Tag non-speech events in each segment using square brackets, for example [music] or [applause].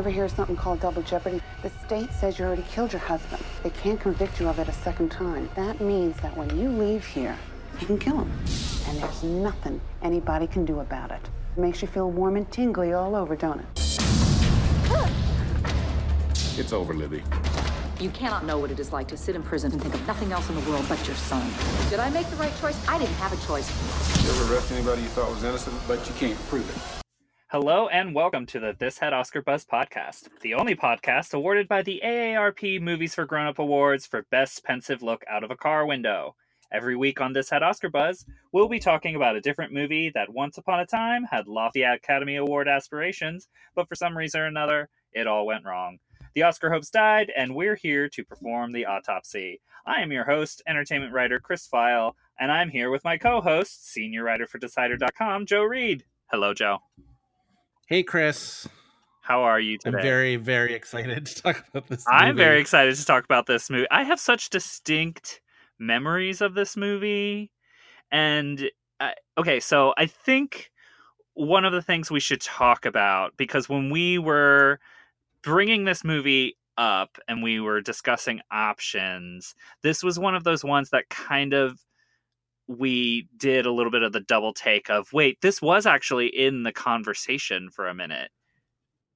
Ever hear something called double jeopardy? The state says you already killed your husband. They can't convict you of it a second time. That means that when you leave here, you can kill him. And there's nothing anybody can do about it. It makes you feel warm and tingly all over, don't it? It's over, Libby. You cannot know what it is like to sit in prison and think of nothing else in the world but your son. Did I make the right choice? I didn't have a choice. You ever arrest anybody you thought was innocent, but you can't prove it? Hello and welcome to the This Had Oscar Buzz podcast, the only podcast awarded by the AARP Movies for Grown Up Awards for Best Pensive Look Out of a Car Window. Every week on This Had Oscar Buzz, we'll be talking about a different movie that once upon a time had lofty Academy Award aspirations, but for some reason or another, it all went wrong. The Oscar hopes died, and we're here to perform the autopsy. I am your host, entertainment writer Chris Feil, and I'm here with my co host, senior writer for Decider.com, Joe Reed. Hello, Joe. Hey, Chris. How are you today? I'm very, very excited to talk about this. I'm very excited to talk about this movie. I have such distinct memories of this movie. And uh, okay, so I think one of the things we should talk about because when we were bringing this movie up and we were discussing options, this was one of those ones that kind of we did a little bit of the double take of wait, this was actually in the conversation for a minute.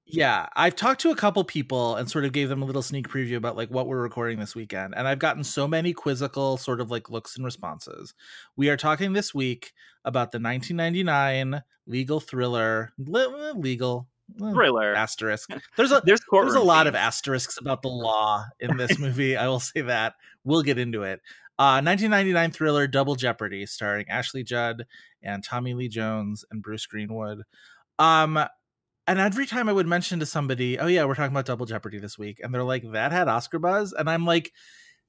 Yeah, I've talked to a couple people and sort of gave them a little sneak preview about like what we're recording this weekend, and I've gotten so many quizzical sort of like looks and responses. We are talking this week about the 1999 legal thriller, legal Thriller. asterisk. There's a [laughs] There's there's a lot of asterisks about the law in this movie. I will say that. We'll get into it. Uh, 1999 thriller Double Jeopardy, starring Ashley Judd and Tommy Lee Jones and Bruce Greenwood. Um, and every time I would mention to somebody, "Oh yeah, we're talking about Double Jeopardy this week," and they're like, "That had Oscar buzz," and I'm like,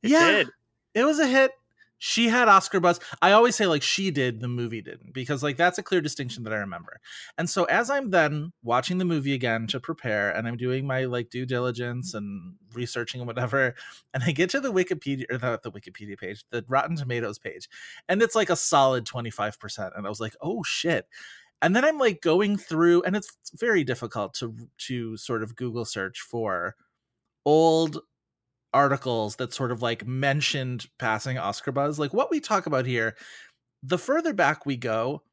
It "Yeah, did. it was a hit." She had Oscar buzz. I always say like she did, the movie didn't, because like that's a clear distinction that I remember. And so as I'm then watching the movie again to prepare, and I'm doing my like due diligence and researching and whatever, and I get to the Wikipedia or the, the Wikipedia page, the Rotten Tomatoes page, and it's like a solid 25%. And I was like, oh shit. And then I'm like going through, and it's very difficult to to sort of Google search for old articles that sort of like mentioned passing Oscar buzz. Like what we talk about here, the further back we go,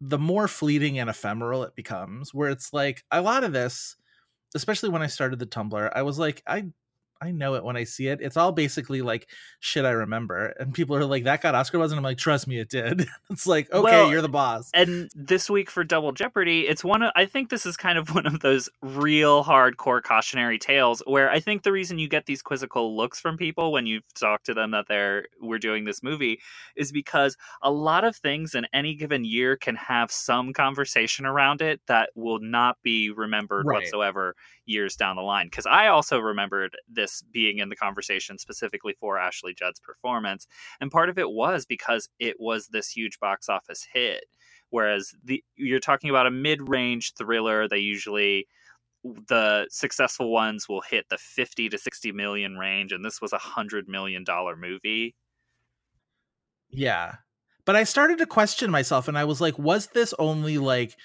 the more fleeting and ephemeral it becomes. Where it's like a lot of this, especially when I started the Tumblr, I was like, I I know it when I see it. It's all basically like shit I remember. And people are like, that got Oscar buzz, and I'm like, trust me, it did. [laughs] it's like, okay, Well, you're the boss. and this week for Double Jeopardy, it's one of I think this is kind of [laughs] one of those real hardcore cautionary tales where I think the reason you get these quizzical looks from people when you talk to them that they're we're doing this movie is because a lot of things in any given year can have some conversation around it that will not be remembered Right. whatsoever years down the line because I also remembered this being in the conversation specifically for Ashley Judd's performance. And part of it was because it was this huge box office hit. Whereas the you're talking about a mid-range thriller they usually the successful ones will hit the 50 to 60 million range and this was a 100 million dollar movie. Yeah. But I started to question myself and I was like, was this only like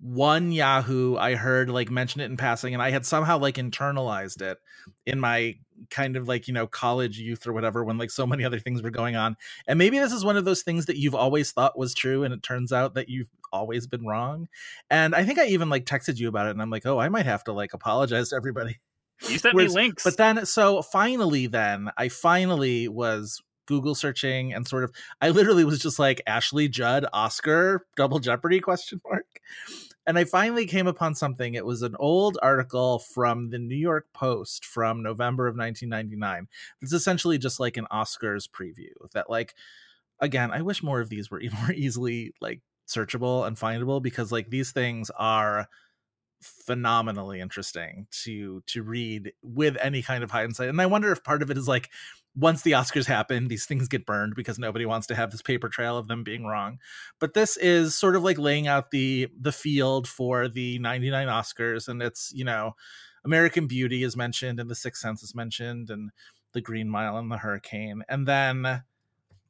one Yahoo I heard like mention it in passing and I had somehow like internalized it in my kind of like, you know, college youth or whatever when like so many other things were going on. And maybe this is one of those things that you've always thought was true and it turns out that you've always been wrong. And I think I even like texted you about it and I'm like, "Oh, I might have to like apologize to everybody." you sent Whereas- me links But then, so finally, then I finally was Google searching and sort of, I literally was just like Ashley Judd Oscar Double Jeopardy question mark, and I finally came upon something. It was an old article from the New York Post from November of 1999. It's essentially just like an Oscars preview that, like, again, I wish more of these were [laughs] more easily like searchable and findable because like these things are phenomenally interesting to to read with any kind of hindsight. And I wonder if part of it is like once the Oscars happen, these things get burned because nobody wants to have this paper trail of them being wrong. But this is sort of like laying out the the field for the 99 Oscars and it's, you know, American Beauty is mentioned and The Sixth Sense is mentioned and The Green Mile and The Hurricane. And then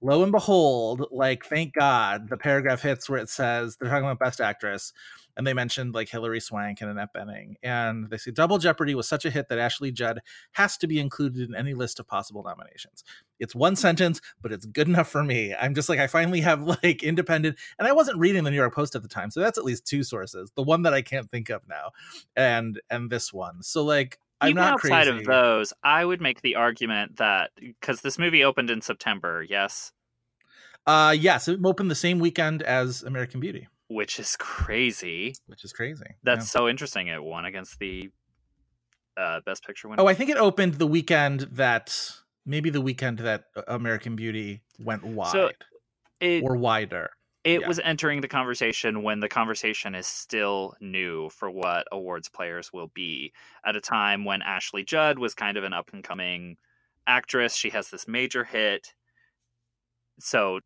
lo and behold, like thank God, the paragraph hits where it says they're talking about best actress and they mentioned like Hilary Swank and Annette Bening. And they say Double Jeopardy was such a hit that Ashley Judd has to be included in any list of possible nominations. It's one sentence, but it's good enough for me. I'm just like, I finally have [laughs] like independent, and I wasn't reading the New York Post at the time, so that's at least two sources. The one that I can't think of now, and and this one. So like I'm Even not outside crazy. of those, I would make the argument that because this movie opened in September, yes, Uh yes, it opened the same weekend as American Beauty, which is crazy. which is crazy. That's Yeah. so interesting. It won against the uh, Best Picture winner. Oh, I think it opened the weekend that maybe the weekend that uh, American Beauty went wide it, or wider. It yeah. was entering the conversation when the conversation is still new for what awards players will be at a time when Ashley Judd was kind of an up and coming actress. She has this major hit. So,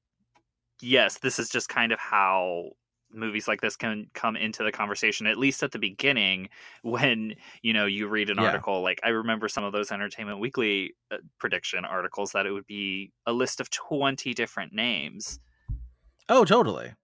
yes, this is just kind of how movies like this can come into the conversation at least at the beginning [laughs] when you know you read an Yeah. article like i remember some of those entertainment weekly uh, prediction articles that it would be a list of 20 different names Oh, totally.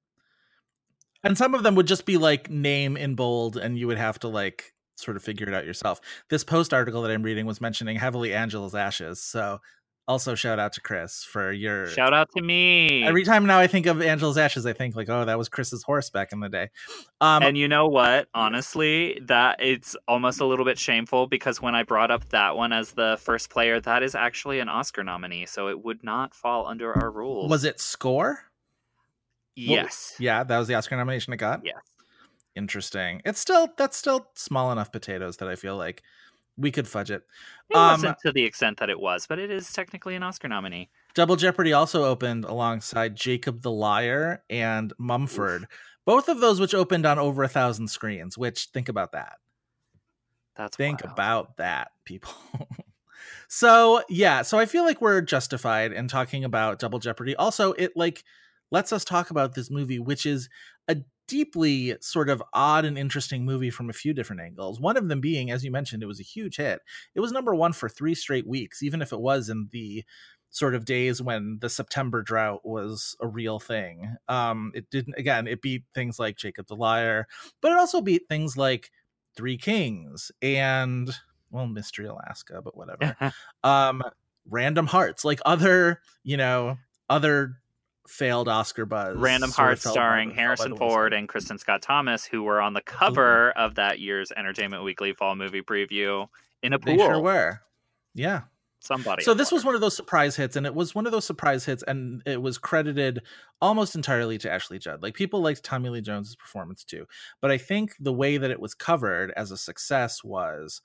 And some of them would just be like name in bold, and you would have to like sort of figure it out yourself. This post article that I'm reading was mentioning heavily Angela's Ashes. So also shout out to Chris for your Shout out to me. Every time now I think of Angela's Ashes, I think like, oh, that was Chris's horse back in the day. Um, and you know what? Honestly, that it's almost a little bit shameful because when I brought up that one as the first player, that is actually an Oscar nominee, so it would not fall under our rules. was it score? Yes. Yeah, that was the Oscar nomination it got. Yes. Interesting. It's still that's still small enough potatoes that I feel like we could fudge it. It Um, wasn't to the extent that it was, but it is technically an Oscar nominee. Double Jeopardy also opened alongside Jacob the Liar and Mumford. Both of those which opened on over a thousand screens, which think about that. That's think wild. about that, people. [laughs] so yeah, so I feel like we're justified in talking about Double Jeopardy. Also, it like lets us talk about this movie, which is a deeply sort of odd and interesting movie from a few different angles. One of them being, as you mentioned, it was a huge hit. It was number one for three straight weeks, even if it was in the sort of days when the September drought was a real thing. Um, it didn't again, it beat things like Jacob the Liar, but it also beat things like Three Kings and well, Mystery Alaska, but whatever. [laughs] um, Random Hearts, like other, you know, other failed Oscar buzz. Random Hearts starring by- fell by Harrison Ford and Kristin Scott Thomas, who were on the cover of that year's Entertainment Weekly Fall Movie Preview in a They pool. sure were. Yeah. Somebody. So this was one of those surprise hits, and it was one of those surprise hits, and it was credited almost entirely to Ashley Judd. Like people liked Tommy Lee Jones's performance too, but I think the way that it was covered as a success was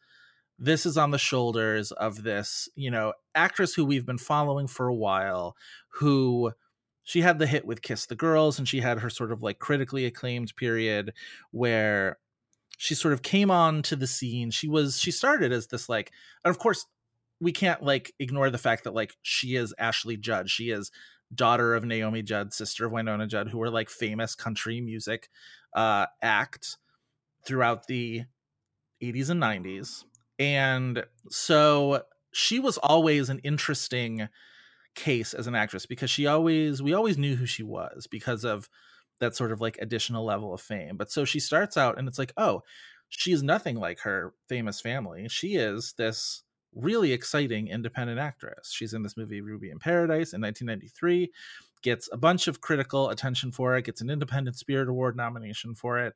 this is on the shoulders of this, you know, actress who we've been following for a while, who she had the hit with Kiss the Girls, and she had her sort of like critically acclaimed period where she sort of came on to the scene. She was she started as this like, and of course we can't like ignore the fact that like she is Ashley Judd. She is daughter of Naomi Judd, sister of Wynonna Judd, who were like famous country music uh act throughout the 80s and 90s. And so she was always an interesting case as an actress because she always we always knew who she was because of that sort of like additional level of fame. But so she starts out and it's like, oh, she is nothing like her famous family. She is this really exciting independent actress. She's in this movie Ruby in Paradise in 1993, gets a bunch of critical attention for it, gets an Independent Spirit Award nomination for it.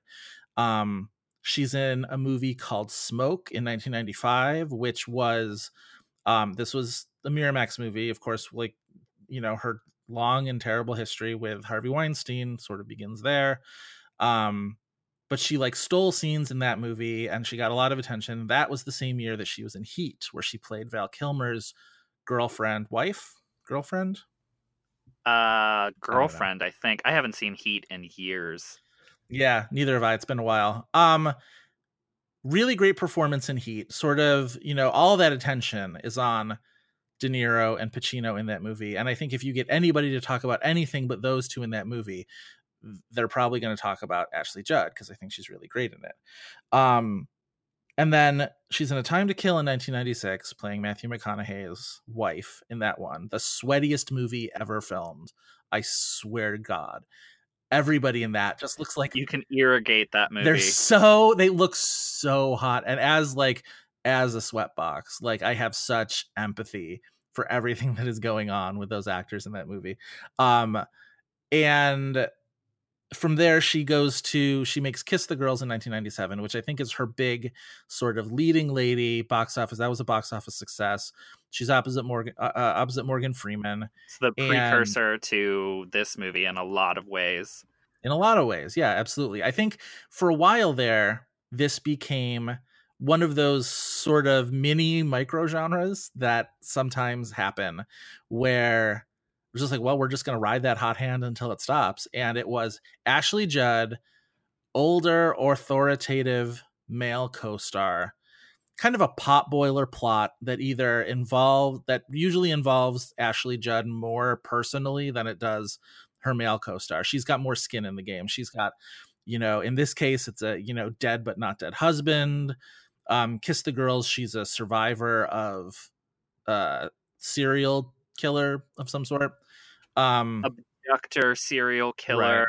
Um, she's in a movie called Smoke in 1995, which was um, this was the Miramax movie, of course, like you know her long and terrible history with Harvey Weinstein sort of begins there. Um, but she like stole scenes in that movie and she got a lot of attention. That was the same year that she was in Heat, where she played Val Kilmer's girlfriend, wife, girlfriend. uh girlfriend, I think. I haven't seen Heat in years. Yeah, neither have I. It's been a while. Um, really great performance in Heat. Sort of, you know, all that attention is on De Niro and Pacino in that movie. And I think if you get anybody to talk about anything but those two in that movie, they're probably going to talk about Ashley Judd because I think she's really great in it. Um, and then she's in A Time to Kill in 1996, playing Matthew McConaughey's wife in that one, the sweatiest movie ever filmed. I swear to God. Everybody in that just looks like you can irrigate that movie. they're so they look so hot. And as like as a sweatbox, like I have such empathy for everything [laughs] that is going on with those actors in that movie. Um and from there she goes to she makes kiss the girls in 1997 which i think is her big sort of leading lady box office. That was a box office success. She's opposite morgan uh, uh opposite morgan freeman. It's the and- precursor to this movie in a lot of ways. in a lot of ways yeah absolutely. I think for a while there this became one of those sort of mini micro genres that sometimes happen where it's just like well we're just going to ride that hot hand until it stops. And it was ashley judd older authoritative male co-star kind of a pot boiler plot that either involved that usually involves ashley judd more personally than it does her male co-star. She's got more skin in the game. She's got you know in this case it's a you know dead but not dead husband. Um kiss the girls she's a survivor of uh serial killer of some sort. Um Abductor, serial killer.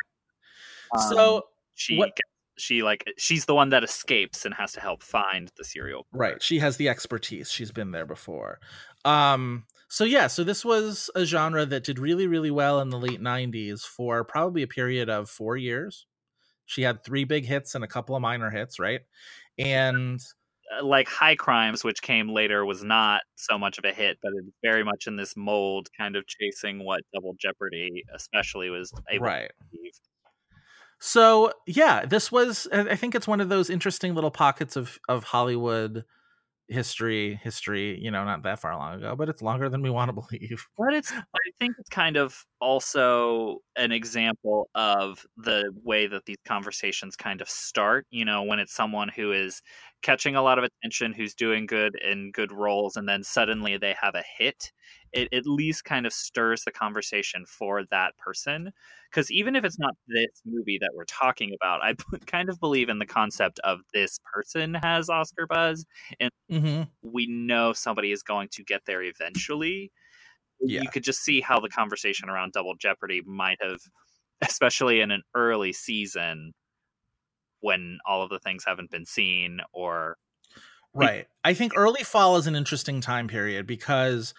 Um, so she what- she like she's the one that escapes and has to help find the serial killer. right. She has the expertise. She's been there before. Um so yeah so this was a genre that did really really well in the late 90s for probably a period of four years. She had three big hits and a couple of minor hits right? And Uh, like high crimes which came later was not so much of a hit but it's very much in this mold kind of chasing what double jeopardy especially was able right to achieve. So yeah, this was. I I think it's one of those interesting little pockets of of Hollywood history. History, you know, not that far long ago, but it's longer than we want to [laughs] believe. But it's I think it's kind of also an example of the way that these conversations kind of start, you know, when it's someone who is catching a lot of attention, who's doing good in good roles, and then suddenly they have a hit. It at least kind of stirs the conversation for that person. Because even if it's not this movie that we're talking about, I [laughs] kind of believe in the concept of this person has Oscar buzz Mm-hmm. we know somebody is going to get there eventually. Yeah. You could just see how the conversation around Double Jeopardy might have, especially in an early season when all of the things haven't been seen or Right. I think early fall is an interesting time period because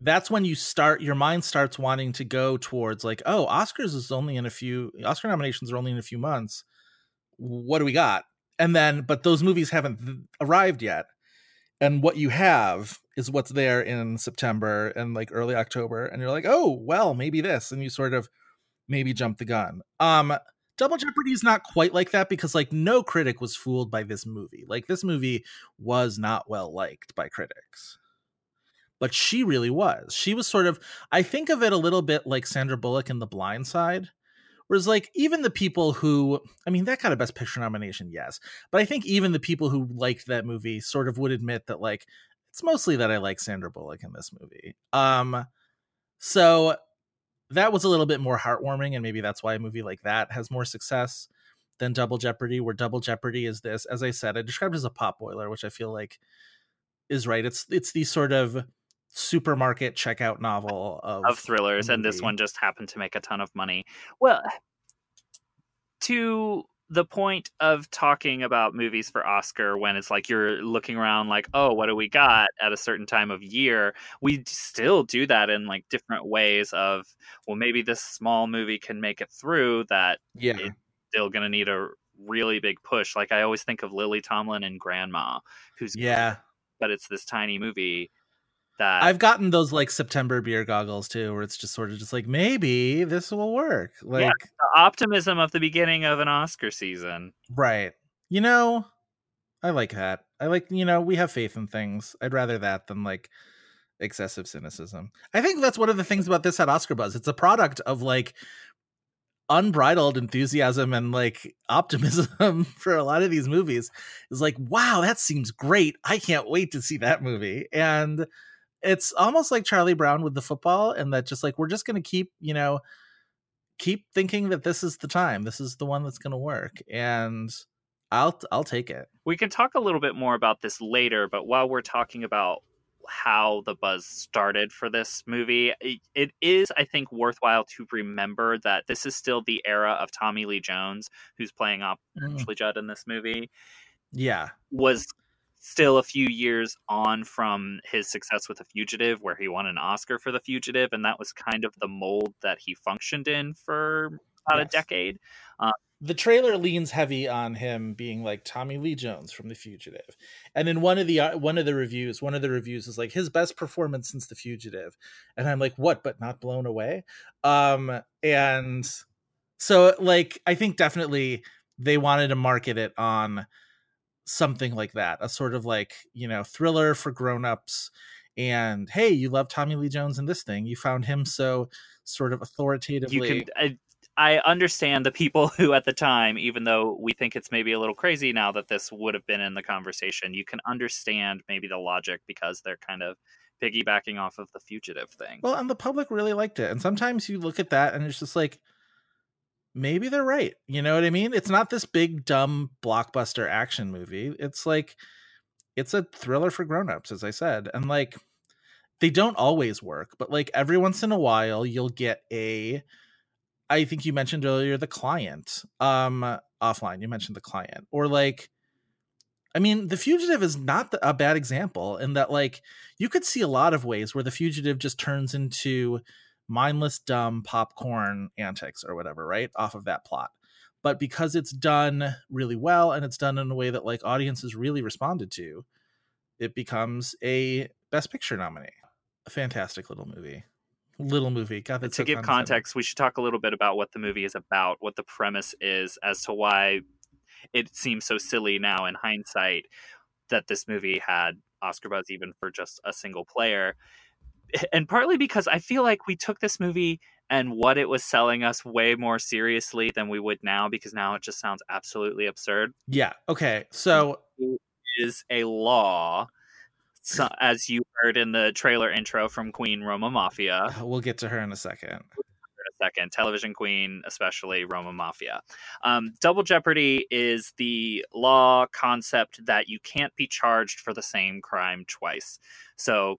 that's when you start your mind starts wanting to go towards like, oh, Oscars is only in a few Oscar nominations are only in a few months. What do we got? And then but those movies haven't th- arrived yet. And what you have is what's there in September and like early October and you're like, "Oh, well, maybe this." And you sort of maybe jump the gun. Um Double Jeopardy is not quite like that because like no critic was fooled by this movie. Like this movie was not well liked by critics. But she really was. She was sort of I think of it a little bit like Sandra Bullock in The Blind Side. Whereas like even the people who I mean that got a best picture nomination, yes. But I think even the people who liked that movie sort of would admit that like it's mostly that I like Sandra Bullock in this movie. Um so that was a little bit more heartwarming and maybe that's why a movie like that has more success than Double Jeopardy where Double Jeopardy is this as I said I described as a pot boiler which I feel like is right it's it's the sort of supermarket checkout novel of, of thrillers, and this one just happened to make a ton of money. Well, to the point of talking about movies for Oscar when it's like you're looking around like, oh, what do we got at a certain time of year? We still do that in like different ways of, well, maybe this small movie can make it through that yeah it- still going to need a really big push. Like I always think of Lily Tomlin and Grandma, who's yeah but it's this tiny movie that I've gotten those like September beer goggles too, where it's just sort of just like maybe this will work. Like, the optimism of the beginning of an Oscar season. right? You know, I like that. I like you know we have faith in things. I'd rather that than like excessive cynicism. I think that's one of the things about this at Oscar Buzz. It's a product of like unbridled enthusiasm and like optimism [laughs] for a lot of these movies is like wow that seems great i can't wait to see that movie and it's almost like charlie brown with the football and that just like we're just going to keep you know keep thinking that this is the time this is the one that's going to work and i'll i'll take it we can talk a little bit more about this later but while we're talking about how the buzz started for this movie. It is, I think, worthwhile to remember that this is still the era of Tommy Lee Jones, who's playing up mm. Ashley Judd in this movie. Yeah. Was still a few years on from his success with The Fugitive, where he won an Oscar for The Fugitive, and that was kind of the mold that he functioned in for about yes. a decade. Uh, the trailer leans heavy on him being like Tommy Lee Jones from The Fugitive, and in one of the uh, one of the reviews, one of the reviews is like his best performance since The Fugitive, and I'm like, what? But not blown away. Um, and so like I think definitely they wanted to market it on something like that, a sort of like you know thriller for grown-ups. And hey, you love Tommy Lee Jones in this thing. You found him so sort of authoritatively. You can, I understand the people [laughs] who at the time, even though we think it's maybe a little crazy now that this would have been in the conversation, you can understand maybe the logic because they're kind of piggybacking off of the fugitive thing. Well, and the public really liked it. And sometimes you look at that and it's just like maybe they're right. You know what I mean? It's not this big dumb blockbuster action movie. It's like it's a thriller for grown-ups as I said. And like they don't always work, but like every once in a while you'll get a I think you mentioned earlier the client um offline. You mentioned the client or like I mean, The Fugitive is not a bad example in that like you could see a lot of ways where The Fugitive just turns into mindless dumb popcorn antics or whatever, right? Off of that plot. But because it's done really well and it's done in a way that like audiences really responded to, it becomes a best picture nominee. A fantastic little movie little movie. God, to so give context, we should talk a little bit about what the movie is about, what the premise is, as to why it seems so silly now in hindsight that this movie had Oscar buzz even for just a single player. [laughs] And partly because I feel like we took this movie and what it was selling us way more seriously than we would now because now it just sounds absolutely absurd. Yeah. Okay. So it is a law so, as you heard in the trailer intro from Queen Roma Maffia. We'll get to her in a second. In a second, television queen, especially Roma Maffia. Um, Double jeopardy is the law concept that you can't be charged for the same crime twice. So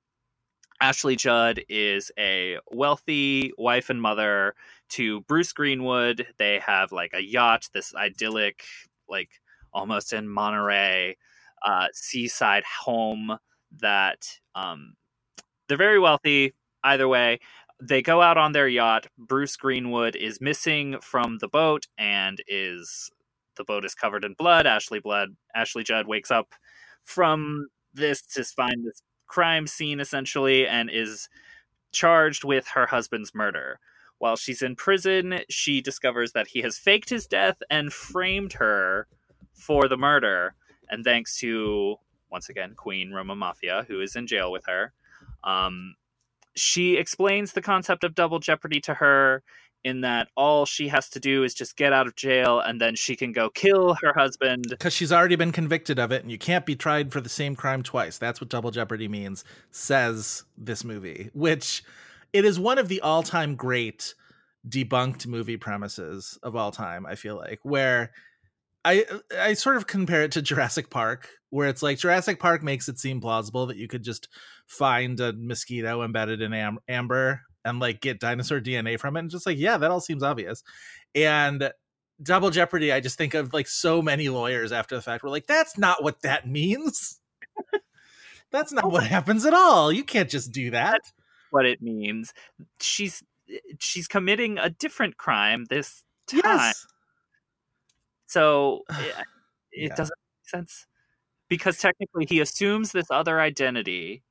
Ashley Judd is a wealthy wife and mother to Bruce Greenwood. They have like a yacht, this idyllic, like almost in Monterey, uh, seaside home that um, they're very wealthy. Either way, they go out on their yacht. Bruce Greenwood is missing from the boat and is the boat is covered in blood. Ashley blood. Ashley Judd wakes up from this to find this crime scene essentially and is charged with her husband's murder. While she's in prison, she discovers that he has faked his death and framed her for the murder. And thanks to once again, Queen Roma Maffia, who is in jail with her. Um, she explains the concept of double jeopardy to her in that all she has to do is just get out of jail and then she can go kill her husband. Because she's already been convicted of it and you can't be tried for the same crime twice. That's what double jeopardy means says this movie which it is one of the all-time great debunked movie premises of all time i feel like where I I sort of compare it to Jurassic Park, where it's like Jurassic Park makes it seem plausible that you could just find a mosquito embedded in am- amber and like get dinosaur DNA from it, and just like yeah, that all seems obvious. And Double Jeopardy, I just think of like so many lawyers after the fact were like, that's not what that [laughs] means. that's not what happens at all. You can't just do [laughs] that. That's what it means. She's she's committing a different crime this time. Yes so eh, it, it yeah. doesn't make sense because technically he assumes this other identity.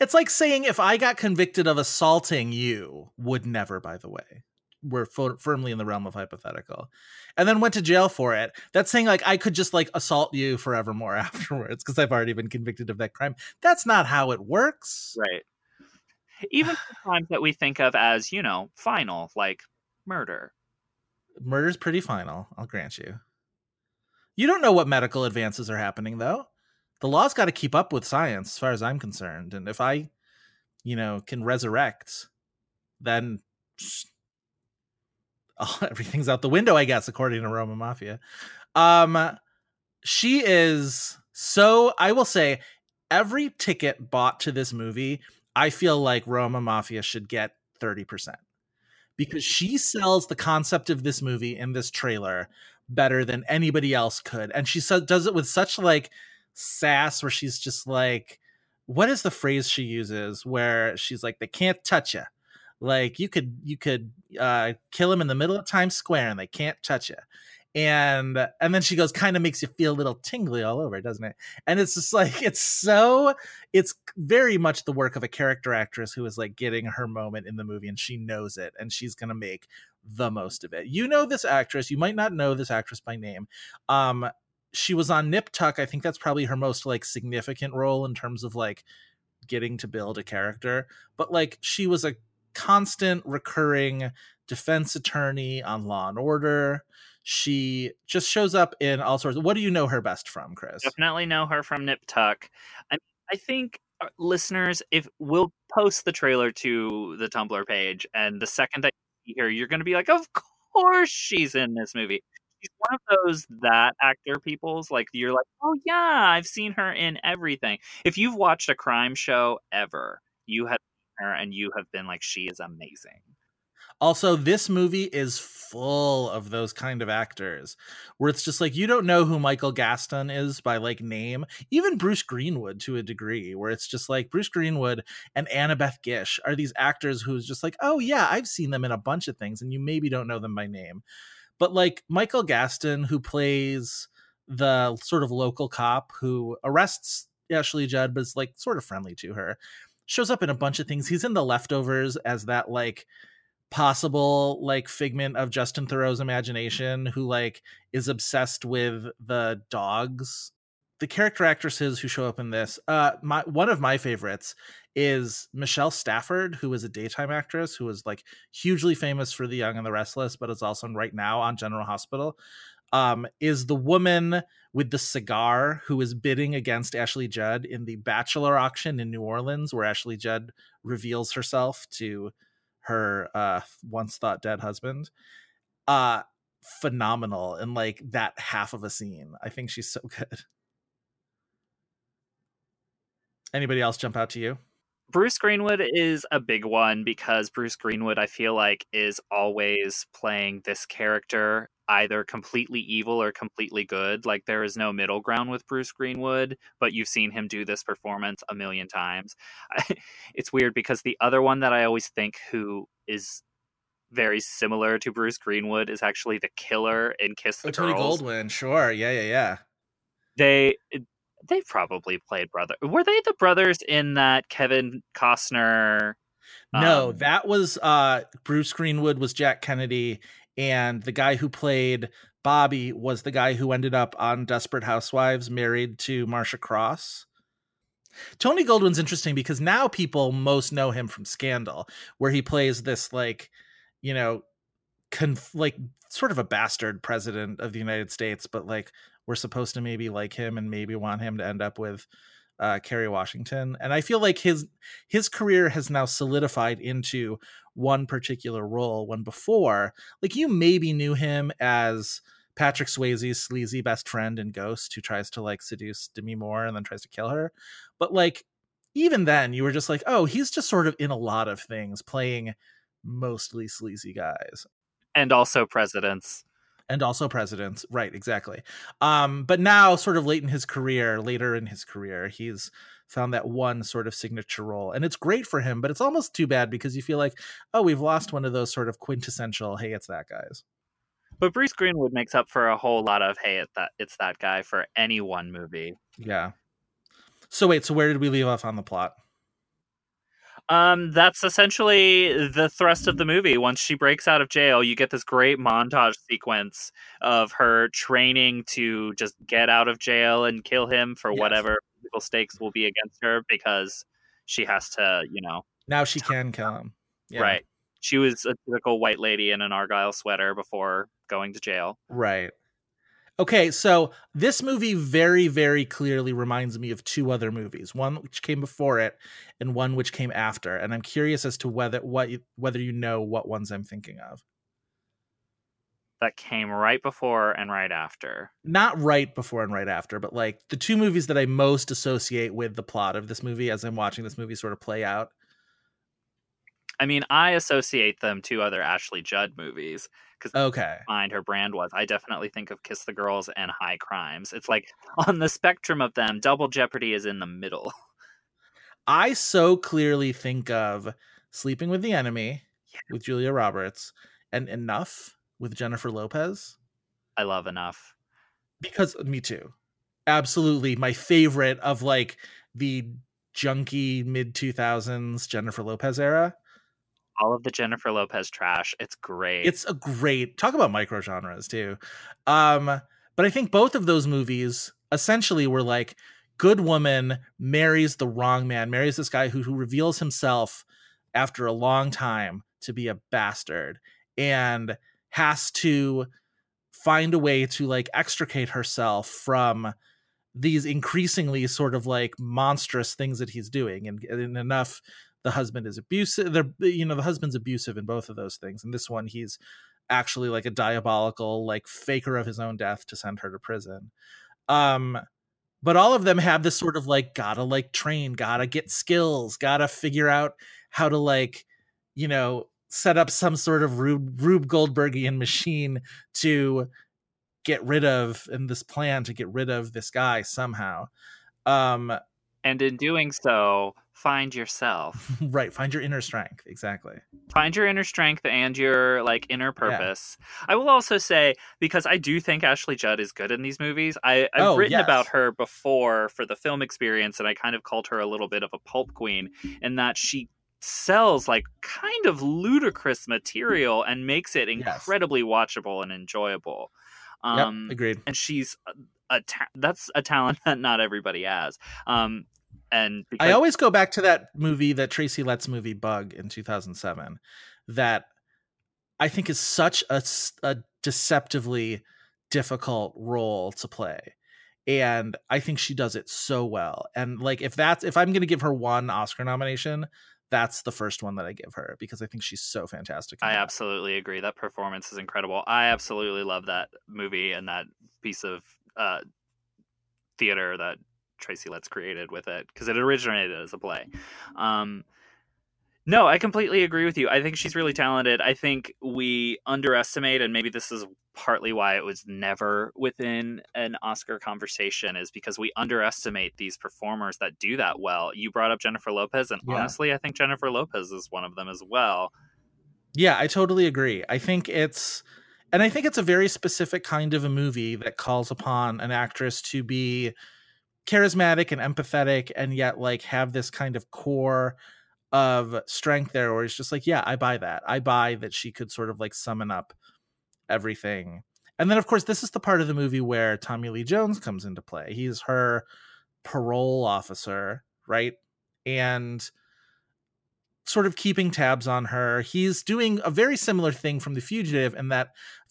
It's like saying if I got convicted of assaulting you, would never, by the way. We're firmly in the realm of hypothetical, and then went to jail for it. That's saying like I could just like assault you forevermore [laughs] afterwards because I've already been convicted of that crime. That's not how it works, right? Even [sighs] crimes that we think of as you know final, like murder, Murder's pretty final, I'll grant you. You don't know what medical advances are happening though. The law's got to keep up with science as far as I'm concerned. And if I, you know, can resurrect, then [laughs] oh, everything's out the window, I guess, according to Roma Maffia Um she is so I will say every ticket bought to this movie, I feel like Roma Maffia should get 30% because she sells the concept of this movie in this trailer better than anybody else could. And she does it with such like sass where she's just like, what is the phrase she uses where she's like, they can't touch you. Like you could, you could uh, kill him in the middle of Times Square and they can't touch you and and then she goes kind of makes you feel a little tingly all over doesn't it? And it's just like [laughs] it's so it's very much the work of a character actress who is like getting her moment in the movie and she knows it and she's gonna make the most of it. You know this actress you might not know this actress by name um she was on nip tuck i think that's probably her most like significant role in terms of like getting to build a character but like she was a constant recurring defense attorney on law and order she just shows up in all sorts. Of, what do you know her best from, Chris? Definitely know her from Nip Tuck. I, I think uh, listeners, if we'll post the trailer to the Tumblr page, and the second that you hear, you're going to be like, "Of course, she's in this movie." She's one of those that actor people's like you're like, "Oh yeah, I've seen her in everything." If you've watched a crime show ever, you have seen her, and you have been like, "She is amazing." Also, this movie is full of those kind of actors where it's just like you don't know who Michael Gaston is by like name, even Bruce Greenwood to a degree, where it's just like Bruce Greenwood and Annabeth Gish are these actors who's just like, oh yeah, I've seen them in a bunch of things, and you maybe don't know them by name. But like Michael Gaston, who plays the sort of local cop who arrests Ashley Judd, but is like sort of friendly to her, shows up in a bunch of things. He's in the leftovers as that like possible like figment of Justin Theroux's imagination who like is obsessed with the dogs. The character actresses who show up in this, uh my one of my favorites is Michelle Stafford, who is a daytime actress who is like hugely famous for The Young and the Restless, but is also right now on General Hospital. Um, is the woman with the cigar who is bidding against Ashley Judd in the Bachelor auction in New Orleans, where Ashley Judd reveals herself to her uh once thought dead husband uh phenomenal in like that half of a scene i think she's so [laughs] good anybody else jump out to you Bruce Greenwood is a big one because Bruce Greenwood, I feel like, is always playing this character either completely evil or completely good. Like there is no middle ground with Bruce Greenwood, but you've seen him do this performance a million times. [laughs] it's weird because the other one that I always think who is very similar to Bruce Greenwood is actually the killer in Kiss the oh, Tony Girls. Goldwyn, sure, yeah, yeah, yeah. They they probably played brother. Were they the brothers in that Kevin Costner? No, um, that was uh Bruce Greenwood was Jack Kennedy, and the guy who played Bobby was the guy who ended up on Desperate Housewives, married to Marcia Cross. Tony Goldwyn's interesting because now people most know him from Scandal, where he plays this like, you know, conf- like sort of a bastard president of the United States, but like we're supposed to maybe like him and maybe want him to end up with uh, Kerry Washington. And I feel like his his career has now solidified into one particular role. When before, like you maybe knew him as Patrick Swayze's sleazy best friend in Ghost, who tries to like seduce Demi Moore and then tries to kill her. But like even then, you were just like, oh, he's just sort of in a lot of things, playing mostly sleazy guys and also presidents and also presidents. Right exactly. Um but now sort of late in his career later in his career he's found that one sort of signature role and it's great for him but it's almost too bad because you feel like oh we've lost one of those sort of quintessential hey it's that guys. But bruce greenwood makes up for a whole lot of hey it's that it's that guy for any one movie. Yeah. So wait so where did we leave off on the plot um, that's essentially the thrust of the movie. Once she breaks out of jail, you get this great montage sequence of her training to just get out of jail and kill him for yes. whatever legal stakes will be against her because she has to, you know. Now she can kill him. Yeah. Right. She was a typical white lady in an argyle sweater before going to jail. Right. Okay, so this movie very, very clearly reminds me of two other movies, one which came before it and one which came after. And I'm curious as to whether what whether you know what ones I'm thinking of. That came right before and right after. Not right before and right after, but like the two movies that I most associate with the plot of this movie as I'm watching this movie sort of play out. I mean, I associate them to other Ashley Judd movies because Okay. mind her brand was. I definitely think of Kiss the Girls and High Crimes. It's like on the spectrum of them, Double Jeopardy is in the middle. I so clearly think of Sleeping with the Enemy Yeah. with Julia Roberts and Enough with Jennifer Lopez. I love enough. because me too absolutely my favorite of like the junky mid 2000s jennifer lopez era All of the Jennifer Lopez trash. It's great. it's a great talk about micro genres too um but i think both of those movies essentially were like good woman marries the wrong man marries this guy who, who reveals himself after a long time to be a bastard and has to find a way to like extricate herself from these increasingly sort of like monstrous things that he's doing and, and enough the husband is abusive they're you know the husband's abusive in both of those things and this one he's actually like a diabolical like faker of his own death to send her to prison. Um but all of them have this sort of like gotta like train gotta get skills gotta figure out how to like you know set up some sort of rube, rube goldbergian machine to get rid of in this plan to get rid of this guy somehow. Um and in doing so, find yourself. [laughs] right find your inner strength exactly find your inner strength and your like inner purpose. I will also say because I do think Ashley Judd is good in these movies. I, I've Oh, written yes. about her before for the film experience, and I kind of called her a little bit of a pulp queen in that she sells like kind of ludicrous material and makes it Yes. incredibly watchable and enjoyable. Um, yep agreed and she's a, a ta- that's a talent [laughs] that not everybody has. Um, and because, I always go back to that movie, that Tracy Letts movie, Bug, in 2007, that I think is such a deceptively difficult role to play. And I think she does it so well. And like, if that's, if I'm going to give her one Oscar nomination, that's the first one that I give her because I think she's so fantastic. I that. absolutely agree. That performance is incredible. I absolutely love that movie and that piece of uh, theater that Tracy Letts created with it because it originated as a play. Um, no, I completely agree with you. I think she's really talented. I think we underestimate, and maybe this is partly why it was never within an Oscar conversation, is because we underestimate these performers that do that well. You brought up Jennifer Lopez, and Yeah. honestly, I think Jennifer Lopez is one of them as well. Yeah, I totally agree. I think it's and I think it's a very specific kind of a movie that calls upon an actress to be charismatic and empathetic and yet like have this kind of core of strength there where it's just like, yeah, I buy that. I buy that she could sort of like summon up everything. And then of course this is the part of the movie where Tommy Lee Jones comes into play. He's her parole officer, right? And sort of keeping tabs on her. He's doing a very similar thing from The Fugitive in that,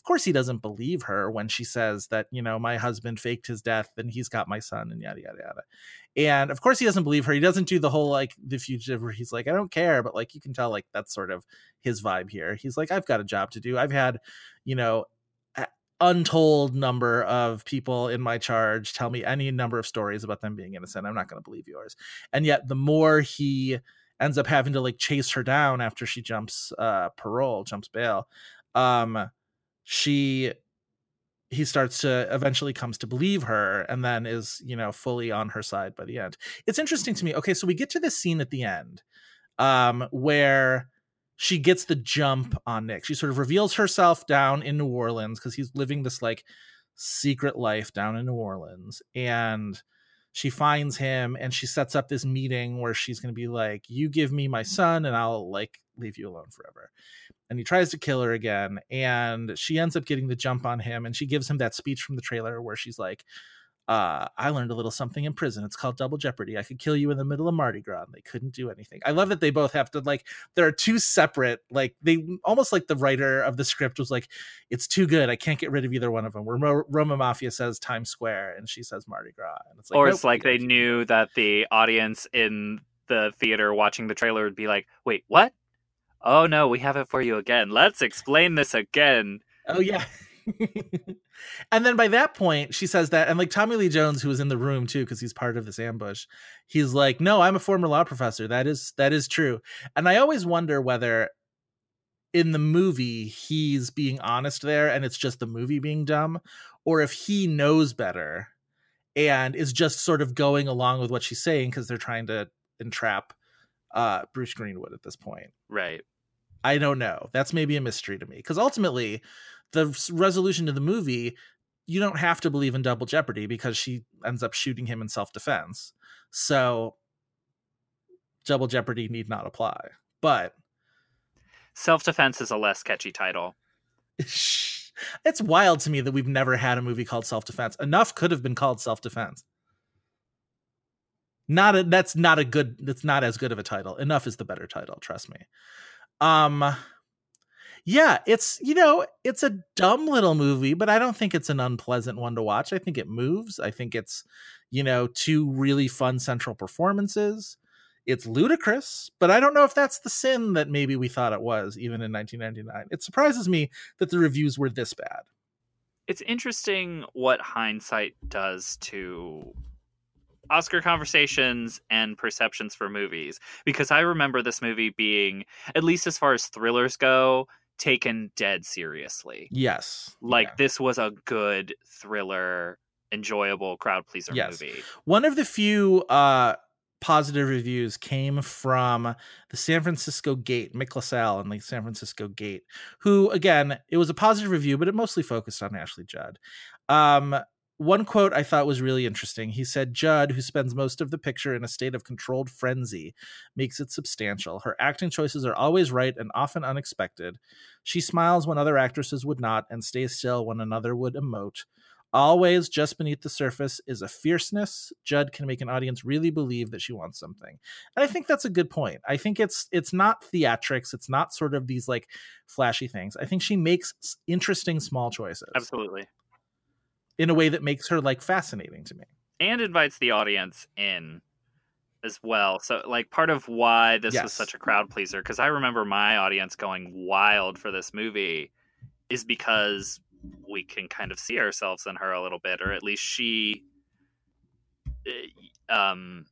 course, he doesn't believe her when she says that, you know, my husband faked his death and he's got my son and yada, yada, yada. And of course, he doesn't believe her. He doesn't do the whole like The Fugitive where he's like, I don't care. But like, you can tell, like, that's sort of his vibe here. He's like, I've got a job to do. I've had, you know, untold number of people in my charge tell me any number of stories about them being innocent. I'm not going to believe yours. And yet, the more he ends up having to like chase her down after she jumps uh parole jumps bail um she he starts to eventually comes to believe her and then is you know fully on her side by the end. It's interesting to me okay so we get to this scene at the end um where she gets the jump on nick. She sort of reveals herself down in new orleans because he's living this like secret life down in new orleans and she finds him and she sets up this meeting where she's going to be like you give me my son and i'll like leave you alone forever and he tries to kill her again and she ends up getting the jump on him and she gives him that speech from the trailer where she's like uh, I learned a little something in prison. It's called double jeopardy. I could kill you in the middle of Mardi Gras. And they couldn't do anything. I love that they both have to like. There are two separate, like they almost like the writer of the script was like, "It's too good. I can't get rid of either one of them." Where Ro- Roma Maffia says Times Square and she says Mardi Gras, and it's like, or nope, it's like they knew that the audience in the theater watching the trailer would be like, "Wait, what? Oh no, we have it for you again. Let's explain this again." Oh yeah. [laughs] and then by that point, she says that, and like Tommy Lee Jones, who was in the room too, because he's part of this ambush, he's like, "No, I'm a former law professor. That is that is true." And I always wonder whether in the movie he's being honest there, and it's just the movie being dumb, or if he knows better and is just sort of going along with what she's saying because they're trying to entrap uh Bruce Greenwood at this point. Right. I don't know. That's maybe a mystery to me because ultimately, the resolution to the movie, you don't have to believe in double jeopardy because she ends up shooting him in self defense. So, double jeopardy need not apply. But Self defense is a less catchy title. [laughs] it's wild to me that we've never had a movie called self defense. Enough could have been called self defense. Not a, that's not a good that's not as good of a title. Enough is the better title, trust me. Um yeah, it's you know, it's a dumb little movie, but I don't think it's an unpleasant one to watch. I think it moves. I think it's you know, two really fun central performances. It's ludicrous, but I don't know if that's the sin that maybe we thought it was even in 1999. It surprises me that the reviews were this bad. It's interesting what hindsight does to Oscar conversations and perceptions for movies because I remember this movie being, at least as far as thrillers go, taken dead seriously. Yes. Like Yeah. this was a good thriller, enjoyable crowd pleaser Yes. movie. One of the few uh positive reviews came from the San Francisco Gate, Mick LaSalle and the San Francisco Gate, who again, it was a positive review, but it mostly focused on Ashley Judd. Um one quote I thought was really interesting. He said, Judd, who spends most of the picture in a state of controlled frenzy, makes it substantial. Her acting choices are always right and often unexpected. She smiles when other actresses would not and stays still when another would emote. Always just beneath the surface is a fierceness. Judd can make an audience really believe that she wants something. And I think that's a good point. I think it's it's not theatrics, it's not sort of these like flashy things. I think she makes interesting small choices Absolutely. In a way that makes her like fascinating to me. And invites the audience in as well. So like part of why this Yes. was such a crowd pleaser because I remember my audience going wild for this movie is because we can kind of see ourselves in her a little bit or at least she eh, um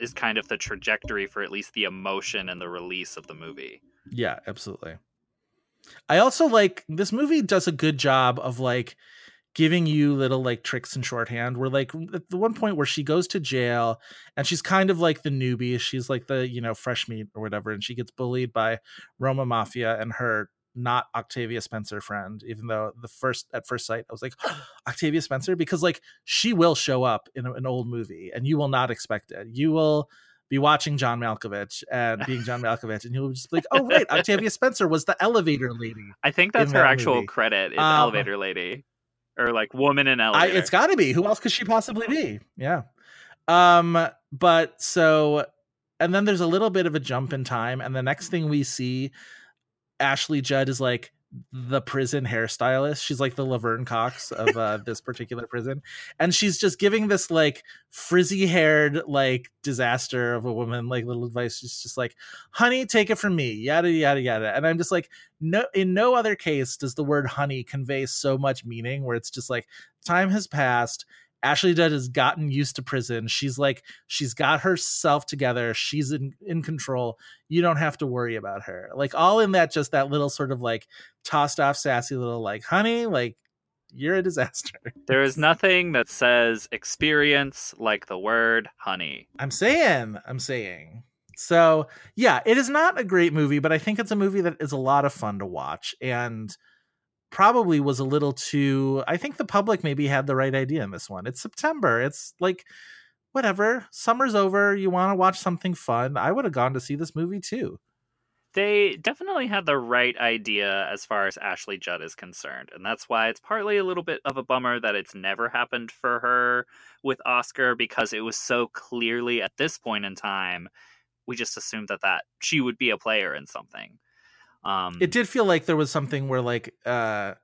is kind of the trajectory for at least the emotion and the release of the movie. Yeah, absolutely. I also like this movie does a good job of like giving you little like tricks in shorthand where like at the one point where she goes to jail and she's kind of like the newbie she's like the you know fresh meat or whatever and she gets bullied by roma maffia and her not octavia spencer friend even though the first at first sight i was like [gasps] octavia spencer because like she will show up in a- an old movie and you will not expect it you will be watching John Malkovich and being John [laughs] Malkovich, and you'll just be like, "Oh, right, Octavia Spencer was the elevator lady." I think that's her that actual movie. credit is Um, elevator lady or like woman in I, it's got to be. Who else could she possibly be? Yeah. Um. But so, and then there's a little bit of a jump in time, and the next thing we see, Ashley Judd is like the prison hairstylist. She's like the Laverne Cox of uh, [laughs] this particular prison, and she's just giving this like frizzy haired like disaster of a woman like little advice. She's just like, "Honey, take it from me," yada yada yada, and I'm just like, no, in no other case does the word "honey" convey so much meaning. Where it's just like time has passed. Ashley Judd has gotten used to prison. She's like, she's got herself together. She's in, in control. You don't have to worry about her. Like all in that, just that little sort of like tossed off, sassy little like, honey, like you're a disaster. There is nothing that says experience like the word honey. I'm saying, I'm saying. So yeah, it is not a great movie, but I think it's a movie that is a lot of fun to watch and probably was a little too I think the public maybe had the right idea in this one. It's September. It's like whatever. Summer's over. You want to watch something fun. I would have gone to see this movie too. they definitely had the right idea as far as Ashley Judd is concerned. And that's why it's partly a little bit of a bummer that it's never happened for her with Oscar because it was so clearly at this point in time, we just assumed that, that she would be a player in something. Um, it did feel like there was something where like uh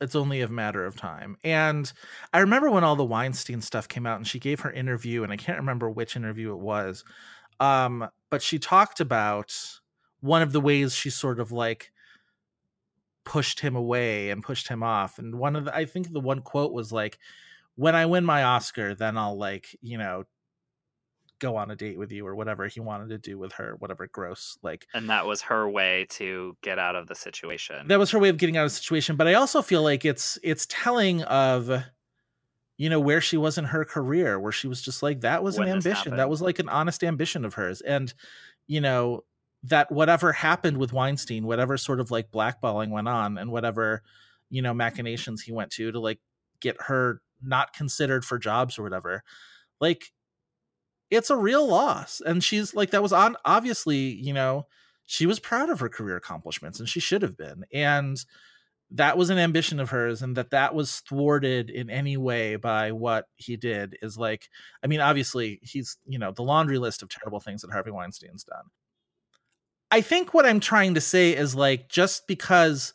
it's only a matter of time. And I remember when all the Weinstein stuff came out and she gave her interview and I can't remember which interview it was. Um but she talked about one of the ways she sort of like pushed him away and pushed him off. And one of the I think the one quote was like when I win my Oscar then I'll like, you know, go on a date with you or whatever he wanted to do with her, whatever gross like. And that was her way to get out of the situation. That was her way of getting out of the situation. But I also feel like it's it's telling of you know where she was in her career where she was just like that was When an ambition that was like an honest ambition of hers and you know that whatever happened with Weinstein whatever sort of like blackballing went on and whatever you know machinations he went to to like get her not considered for jobs or whatever like it's a real loss. And she's like that was on obviously you know she was proud of her career accomplishments and she should have been. And that was an ambition of hers and that that was thwarted in any way by what he did is like i mean obviously he's you know the laundry list of terrible things that harvey weinstein's done. I think what i'm trying to say is like just because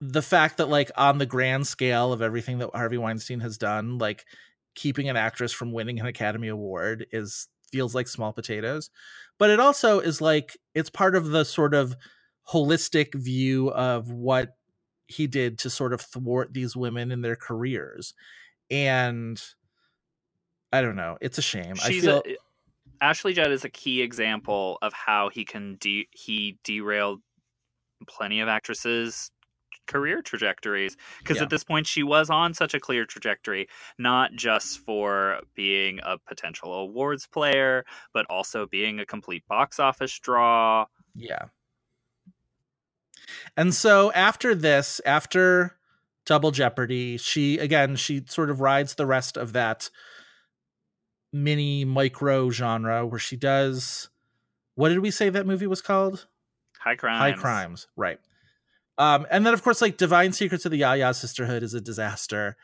the fact that like on the grand scale of everything that harvey weinstein has done like keeping an actress from winning an academy award is feels like small potatoes but it also is like it's part of the sort of holistic view of what he did to sort of thwart these women in their careers and i don't know it's a shame. She's i feel a, Ashley Judd is a key example of how he can de- he derailed plenty of actresses career trajectories because Yeah. at this point she was on such a clear trajectory not just for being a potential awards player but also being a complete box office draw Yeah. And so after this, after Double Jeopardy, she again she sort of rides the rest of that mini micro genre where she does what did we say that movie was called? high crimes High Crimes, right. Um and then of course like Divine Secrets of the Yaya Sisterhood is a disaster.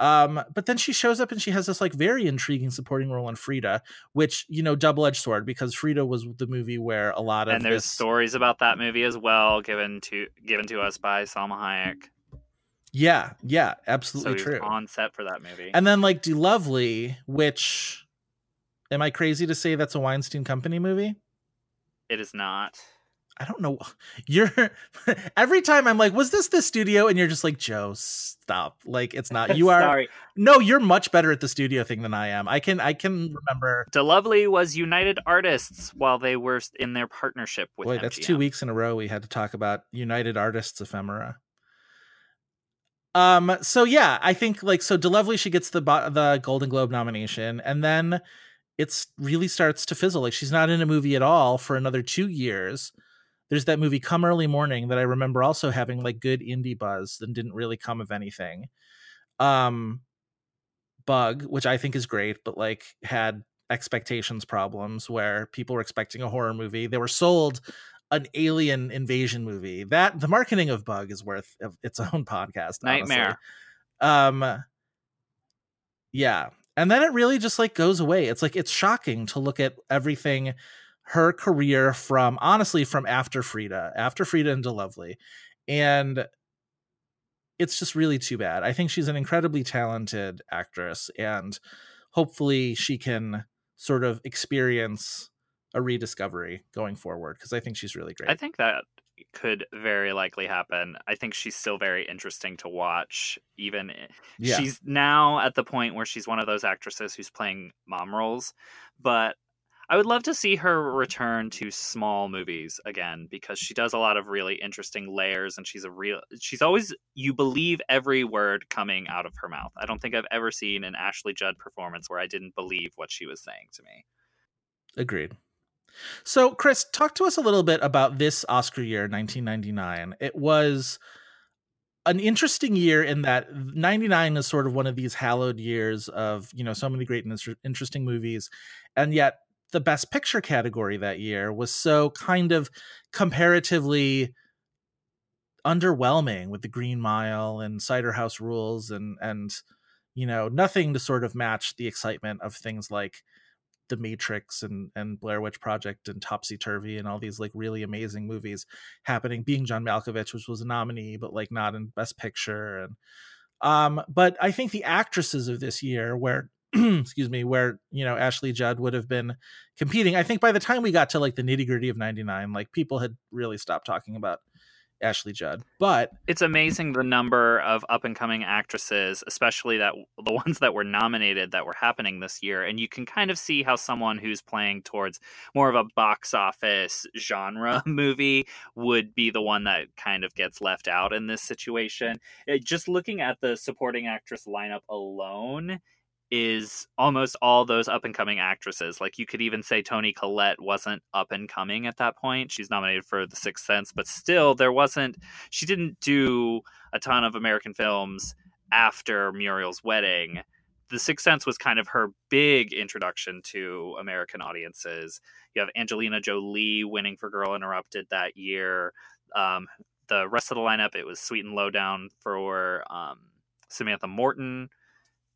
Um but then she shows up and she has this like very intriguing supporting role in Frida, which, you know, double-edged sword because Frida was the movie where a lot of and there's this- stories about that movie as well given to given to us by Salma Hayek Yeah, yeah, absolutely was true. on set for that movie And then like DeLovely, which am I crazy to say that's a Weinstein Company movie? it is not I don't know. You're [laughs] every time I'm like, was this the studio? And you're just like, Joe, stop. Like it's not. You are Sorry. no, you're much better at the studio thing than I am. I can I can remember. DeLovely was United Artists while they were in their partnership with Boy, that's two weeks in a row we had to talk about United Artists ephemera. Um. So yeah, I think like so. DeLovely she gets the the Golden Globe nomination, and then it's really starts to fizzle. Like she's not in a movie at all for another two years. There's that movie Come Early Morning that I remember also having like good indie buzz and didn't really come of anything. Um, Bug, which I think is great, but like had expectations problems where people were expecting a horror movie. They were sold an alien invasion movie. That the marketing of Bug is worth its [laughs] own podcast. honestly. Nightmare. Um yeah. And then it really just like goes away. It's like it's shocking to look at everything her career from honestly from after Frida, after Frida and DeLovely. And it's just really too bad. I think she's an incredibly talented actress and hopefully she can sort of experience a rediscovery going forward because I think she's really great. I think that could very likely happen. I think she's still very interesting to watch. Even yeah. she's now at the point where she's one of those actresses who's playing mom roles, but I would love to see her return to small movies again because she does a lot of really interesting layers and she's a real she's always you believe every word coming out of her mouth. I don't think I've ever seen an Ashley Judd performance where I didn't believe what she was saying to me. Agreed. So, Chris, talk to us a little bit about this Oscar year, 1999. It was an interesting year in that 99 is sort of one of these hallowed years of, you know, so many great and inter- interesting movies. And yet the best picture category that year was so kind of comparatively underwhelming with the Green Mile and Cider House Rules and and you know nothing to sort of match the excitement of things like The Matrix and and Blair Witch Project and Topsy Turvy and all these like really amazing movies happening. Being John Malkovich, which was a nominee but like not in Best Picture and um but I think the actresses of this year where [clears throat] excuse me where you know Ashley Judd would have been competing I think by the time we got to like the nitty gritty of 99 like people had really stopped talking about Ashley Judd. But it's amazing the number of up and coming actresses, especially that the ones that were nominated that were happening this year. And you can kind of see how someone who's playing towards more of a box office genre [laughs] movie would be the one that kind of gets left out in this situation. It, just looking at the supporting actress lineup alone, is almost all those up and coming actresses. Like you could even say Toni Collette wasn't up and coming at that point. She's nominated for The Sixth Sense, but still there wasn't she didn't do a ton of American films after Muriel's wedding. The Sixth Sense was kind of her big introduction to American audiences. You have Angelina Jolie winning for Girl Interrupted that year. Um, the rest of the lineup, it was Sweet and Lowdown for um, Samantha Morton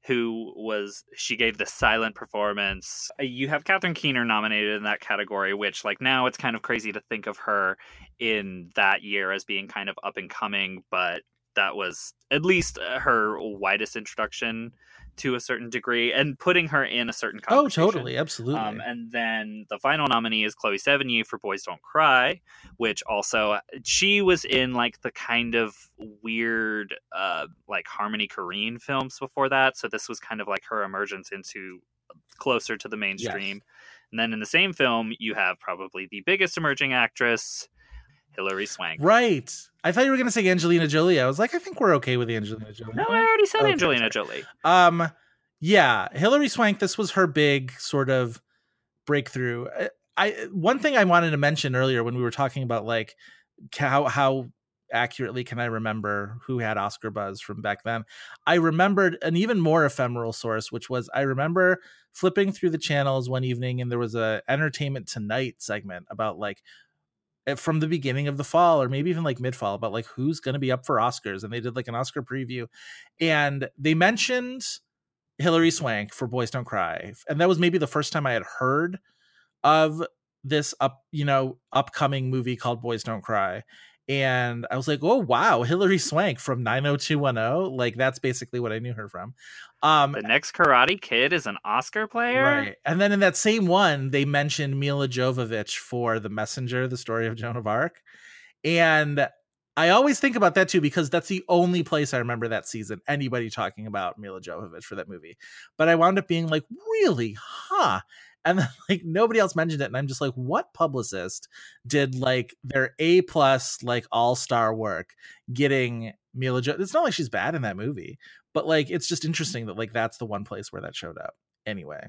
who was she gave the silent performance. Uh, you have Catherine Keener nominated in that category, which like now it's kind of crazy to think of her in that year as being kind of up and coming, but that was at least uh, her widest introduction to a certain degree and putting her in a certain oh totally. Absolutely. Um, and then the final nominee is chloe sevigny for boys don't cry which also she was in like the kind of weird uh like harmony korine films before that. So this was kind of like her emergence into closer to the mainstream. Yes. and then in the same film you have probably the biggest emerging actress Hilary Swank. Right. I thought you were going to say Angelina Jolie. I was like, I think we're okay with Angelina Jolie. No, I already said okay, Angelina Jolie. Um, yeah, Hilary Swank. This was her big sort of breakthrough. I, I one thing I wanted to mention earlier when we were talking about like how how accurately can I remember who had Oscar buzz from back then? I remembered an even more ephemeral source, which was I remember flipping through the channels one evening and there was a Entertainment Tonight segment about like Eh, from the beginning of the fall or maybe even like mid fall about like who's going to be up for Oscars and they did like an Oscar preview and they mentioned Hilary Swank for Boys Don't Cry and that was maybe the first time I had heard of this up you know upcoming movie called Boys Don't Cry and I was like, "Oh wow, Hilary Swank from 90210." Like that's basically what I knew her from. Um The next Karate Kid is an Oscar player. Right. And then in that same one, they mentioned Milla Jovovich for The Messenger, the story of Joan of Arc. And I always think about that too because that's the only place I remember that season anybody talking about Milla Jovovich for that movie. But I wound up being like, "Really? Huh?" And then [laughs] like nobody else mentioned it and i'm just like what publicist did like their a plus like all-star work getting mila jo- it's not like she's bad in that movie but like it's just interesting that like that's the one place where that showed up. Anyway.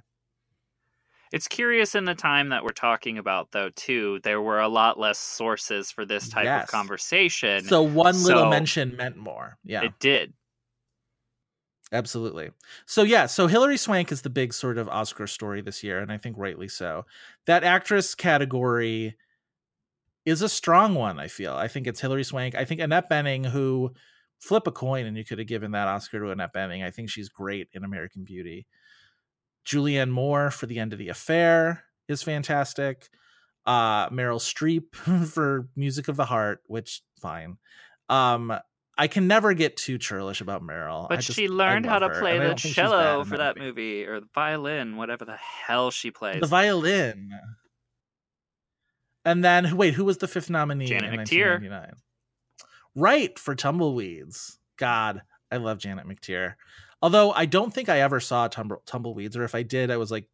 It's curious in the time that we're talking about though too there were a lot less sources for this type yes. of conversation. So one so little mention meant more. Yeah. It did Absolutely. So yeah, so Hilary Swank is the big sort of Oscar story this year, and I think rightly so. That actress category is a strong one. I feel. I think it's Hilary Swank. I think Annette Bening, who flip a coin and you could have given that Oscar to Annette Bening. I think she's great in American Beauty. Julianne Moore for The End of the Affair is fantastic. Uh, Meryl Streep [laughs] for Music of the Heart, which fine. Um, I can never get too churlish about Meryl. But just, she learned how to play the cello for that movie. movie. or the violin, whatever the hell she plays. The violin. And then wait, who was the fifth nominee Janet in McTeer. 1999? Right for Tumbleweeds. God, I love Janet McTeer. Although I don't think I ever saw Tumble- Tumbleweeds, or if I did, I was like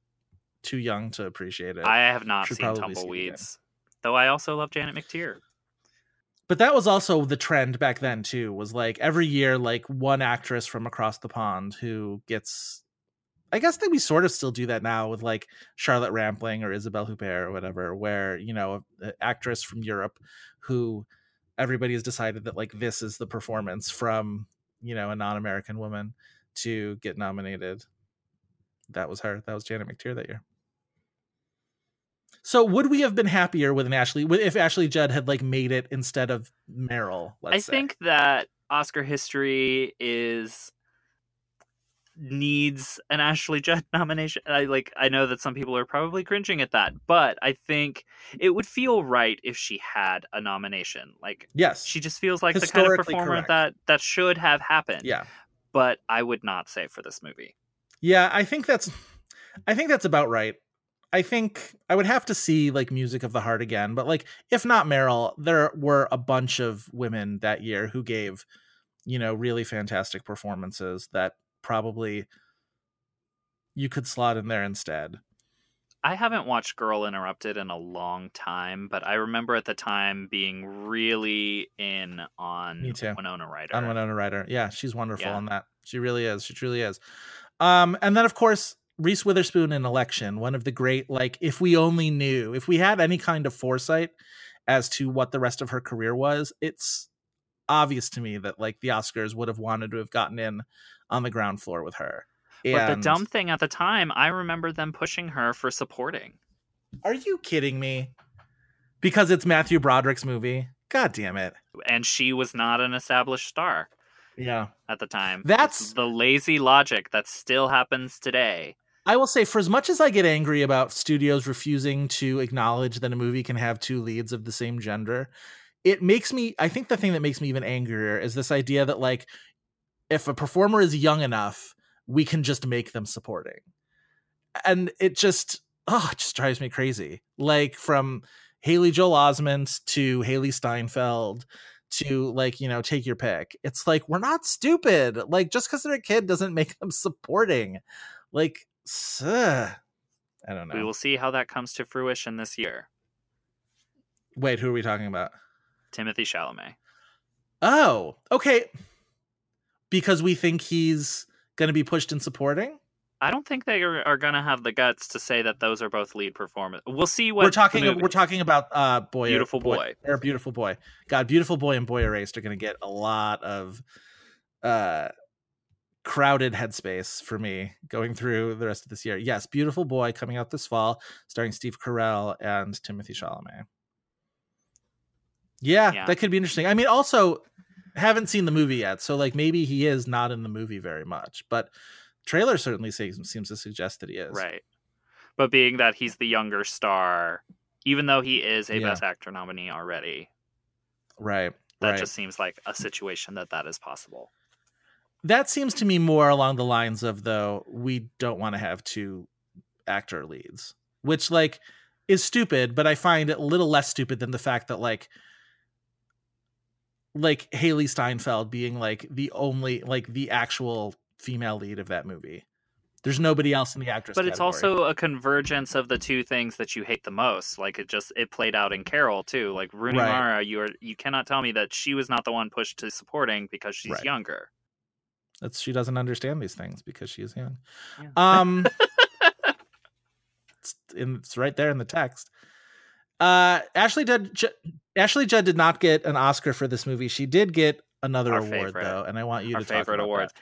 too young to appreciate it. I have not Should seen Tumbleweeds, though. I also love Janet McTeer but that was also the trend back then too was like every year like one actress from across the pond who gets i guess that we sort of still do that now with like charlotte rampling or isabelle huppert or whatever where you know an actress from europe who everybody has decided that like this is the performance from you know a non-american woman to get nominated. That was her. That was janet mcteer that year So would we have been happier with an Ashley if Ashley Judd had like made it instead of Meryl? Let's I say? think that Oscar history is needs an Ashley Judd [laughs] nomination. I like I know that some people are probably cringing at that, but I think it would feel right if she had a nomination. Like yes, she just feels like the kind of performer correct. that that should have happened. yeah, But I would not say for this movie. yeah. I think that's I think that's about right. I think I would have to see like Music of the Heart again, but like if not Meryl, there were a bunch of women that year who gave you know really fantastic performances that probably you could slot in there instead. I haven't watched Girl Interrupted in a long time, but I remember at the time being really in on Me too. Winona Ryder. on Winona Ryder. Yeah, she's wonderful Yeah. on that. She really is. She truly is. Um, and then of course Reese Witherspoon in Election, one of the great like if we only knew, if we had any kind of foresight as to what the rest of her career was, it's obvious to me that like the Oscars would have wanted to have gotten in on the ground floor with her. But the dumb thing at the time, I remember them pushing her for supporting. Are you kidding me? Because it's Matthew Broderick's movie. God damn it. And she was not an established star Yeah. at the time. That's- It's the lazy logic that still happens today. I will say, for as much as I get angry about studios refusing to acknowledge that a movie can have two leads of the same gender, it makes me. I think the thing that makes me even angrier is this idea that, like, if a performer is young enough, we can just make them supporting. And it just, oh, it just drives me crazy. Like, from Haley Joel Osment to Hailee Steinfeld to like you know take your pick it's like we're not stupid like just because they're a kid doesn't make them supporting like s- uh, i don't know We will see how that comes to fruition this year. wait who are we talking about Timothy Chalamet. oh okay because we think he's gonna be pushed in supporting I don't think they are, are going to have the guts to say that those are both lead performance. We'll see what we're talking we're talking about uh boy Beautiful Boy. or beautiful boy god beautiful boy and boy erased are gonna get a lot of uh crowded headspace for me going through the rest of this year yes beautiful boy coming out this fall starring steve carell and timothy chalamet yeah, Yeah. that could be interesting i mean also haven't seen the movie yet so like maybe he is not in the movie very much but trailer certainly seems, seems to suggest that he is Right. But being that he's the younger star, even though he is a Yeah. Best Actor nominee already, right that right just seems like a situation that that is possible. That seems to me more along the lines of though we don't want to have two actor leads which like is stupid but i find it a little less stupid than the fact that like like hailee steinfeld being like the only like the actual female lead of that movie there's nobody else in the actress But it's category. also a convergence of the two things that you hate the most. Like it just it played out in Carol too. Like Rooney Right. Mara, you are you cannot tell me that she was not the one pushed to supporting because she's Right. younger. That's she doesn't understand these things because she is young. Yeah. Um, [laughs] it's, in, it's right there in the text. Uh, Ashley Judd, Ju- Ashley Judd did not get an Oscar for this movie. She did get another Our award favorite. though, and I want you Our to talk favorite about awards. that.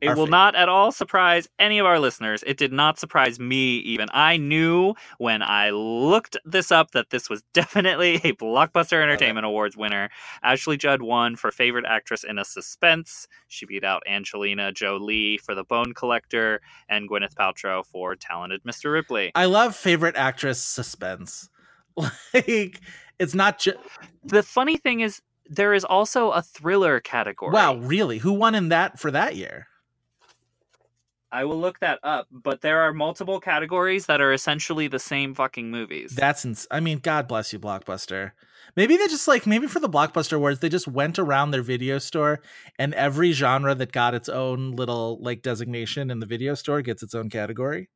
It will not at all surprise any of our listeners. It did not surprise me even. I knew when I looked this up that this was [laughs] definitely a Blockbuster Entertainment Awards winner. Ashley Judd won for favorite actress in a suspense. She beat out Angelina Jolie for The Bone Collector and Gwyneth Paltrow for Talented Mr. Ripley. I love favorite actress suspense. [laughs] Like it's not just The funny thing is there is also a thriller category. wow, really? Who won in that for that year? I will look that up, but there are multiple categories that are essentially the same fucking movies. That's ins- I mean, God bless you, Blockbuster. Maybe they just like maybe for the Blockbuster Awards, they just went around their video store and every genre that got its own little like designation in the video store gets its own category.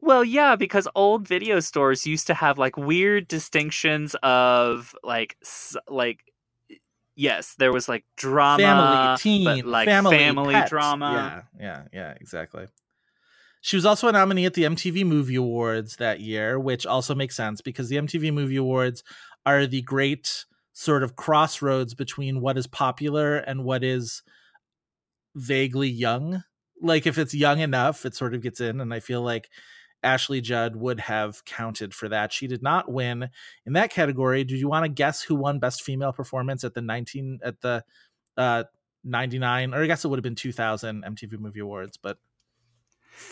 Well, yeah, because old video stores used to have like weird distinctions of like s- like yes, there was like drama, family, teen, but like family, family pet. drama. Yeah, yeah, yeah, exactly. She was also a nominee at the MTV Movie Awards that year, which also makes sense because the MTV Movie Awards are the great sort of crossroads between what is popular and what is vaguely young. Like if it's young enough, it sort of gets in, and I feel like Ashley Judd would have counted for that. She did not win in that category. Do you want to guess who won Best Female Performance at the 19 at the uh 99 or I guess it would have been 2000 MTV Movie Awards, but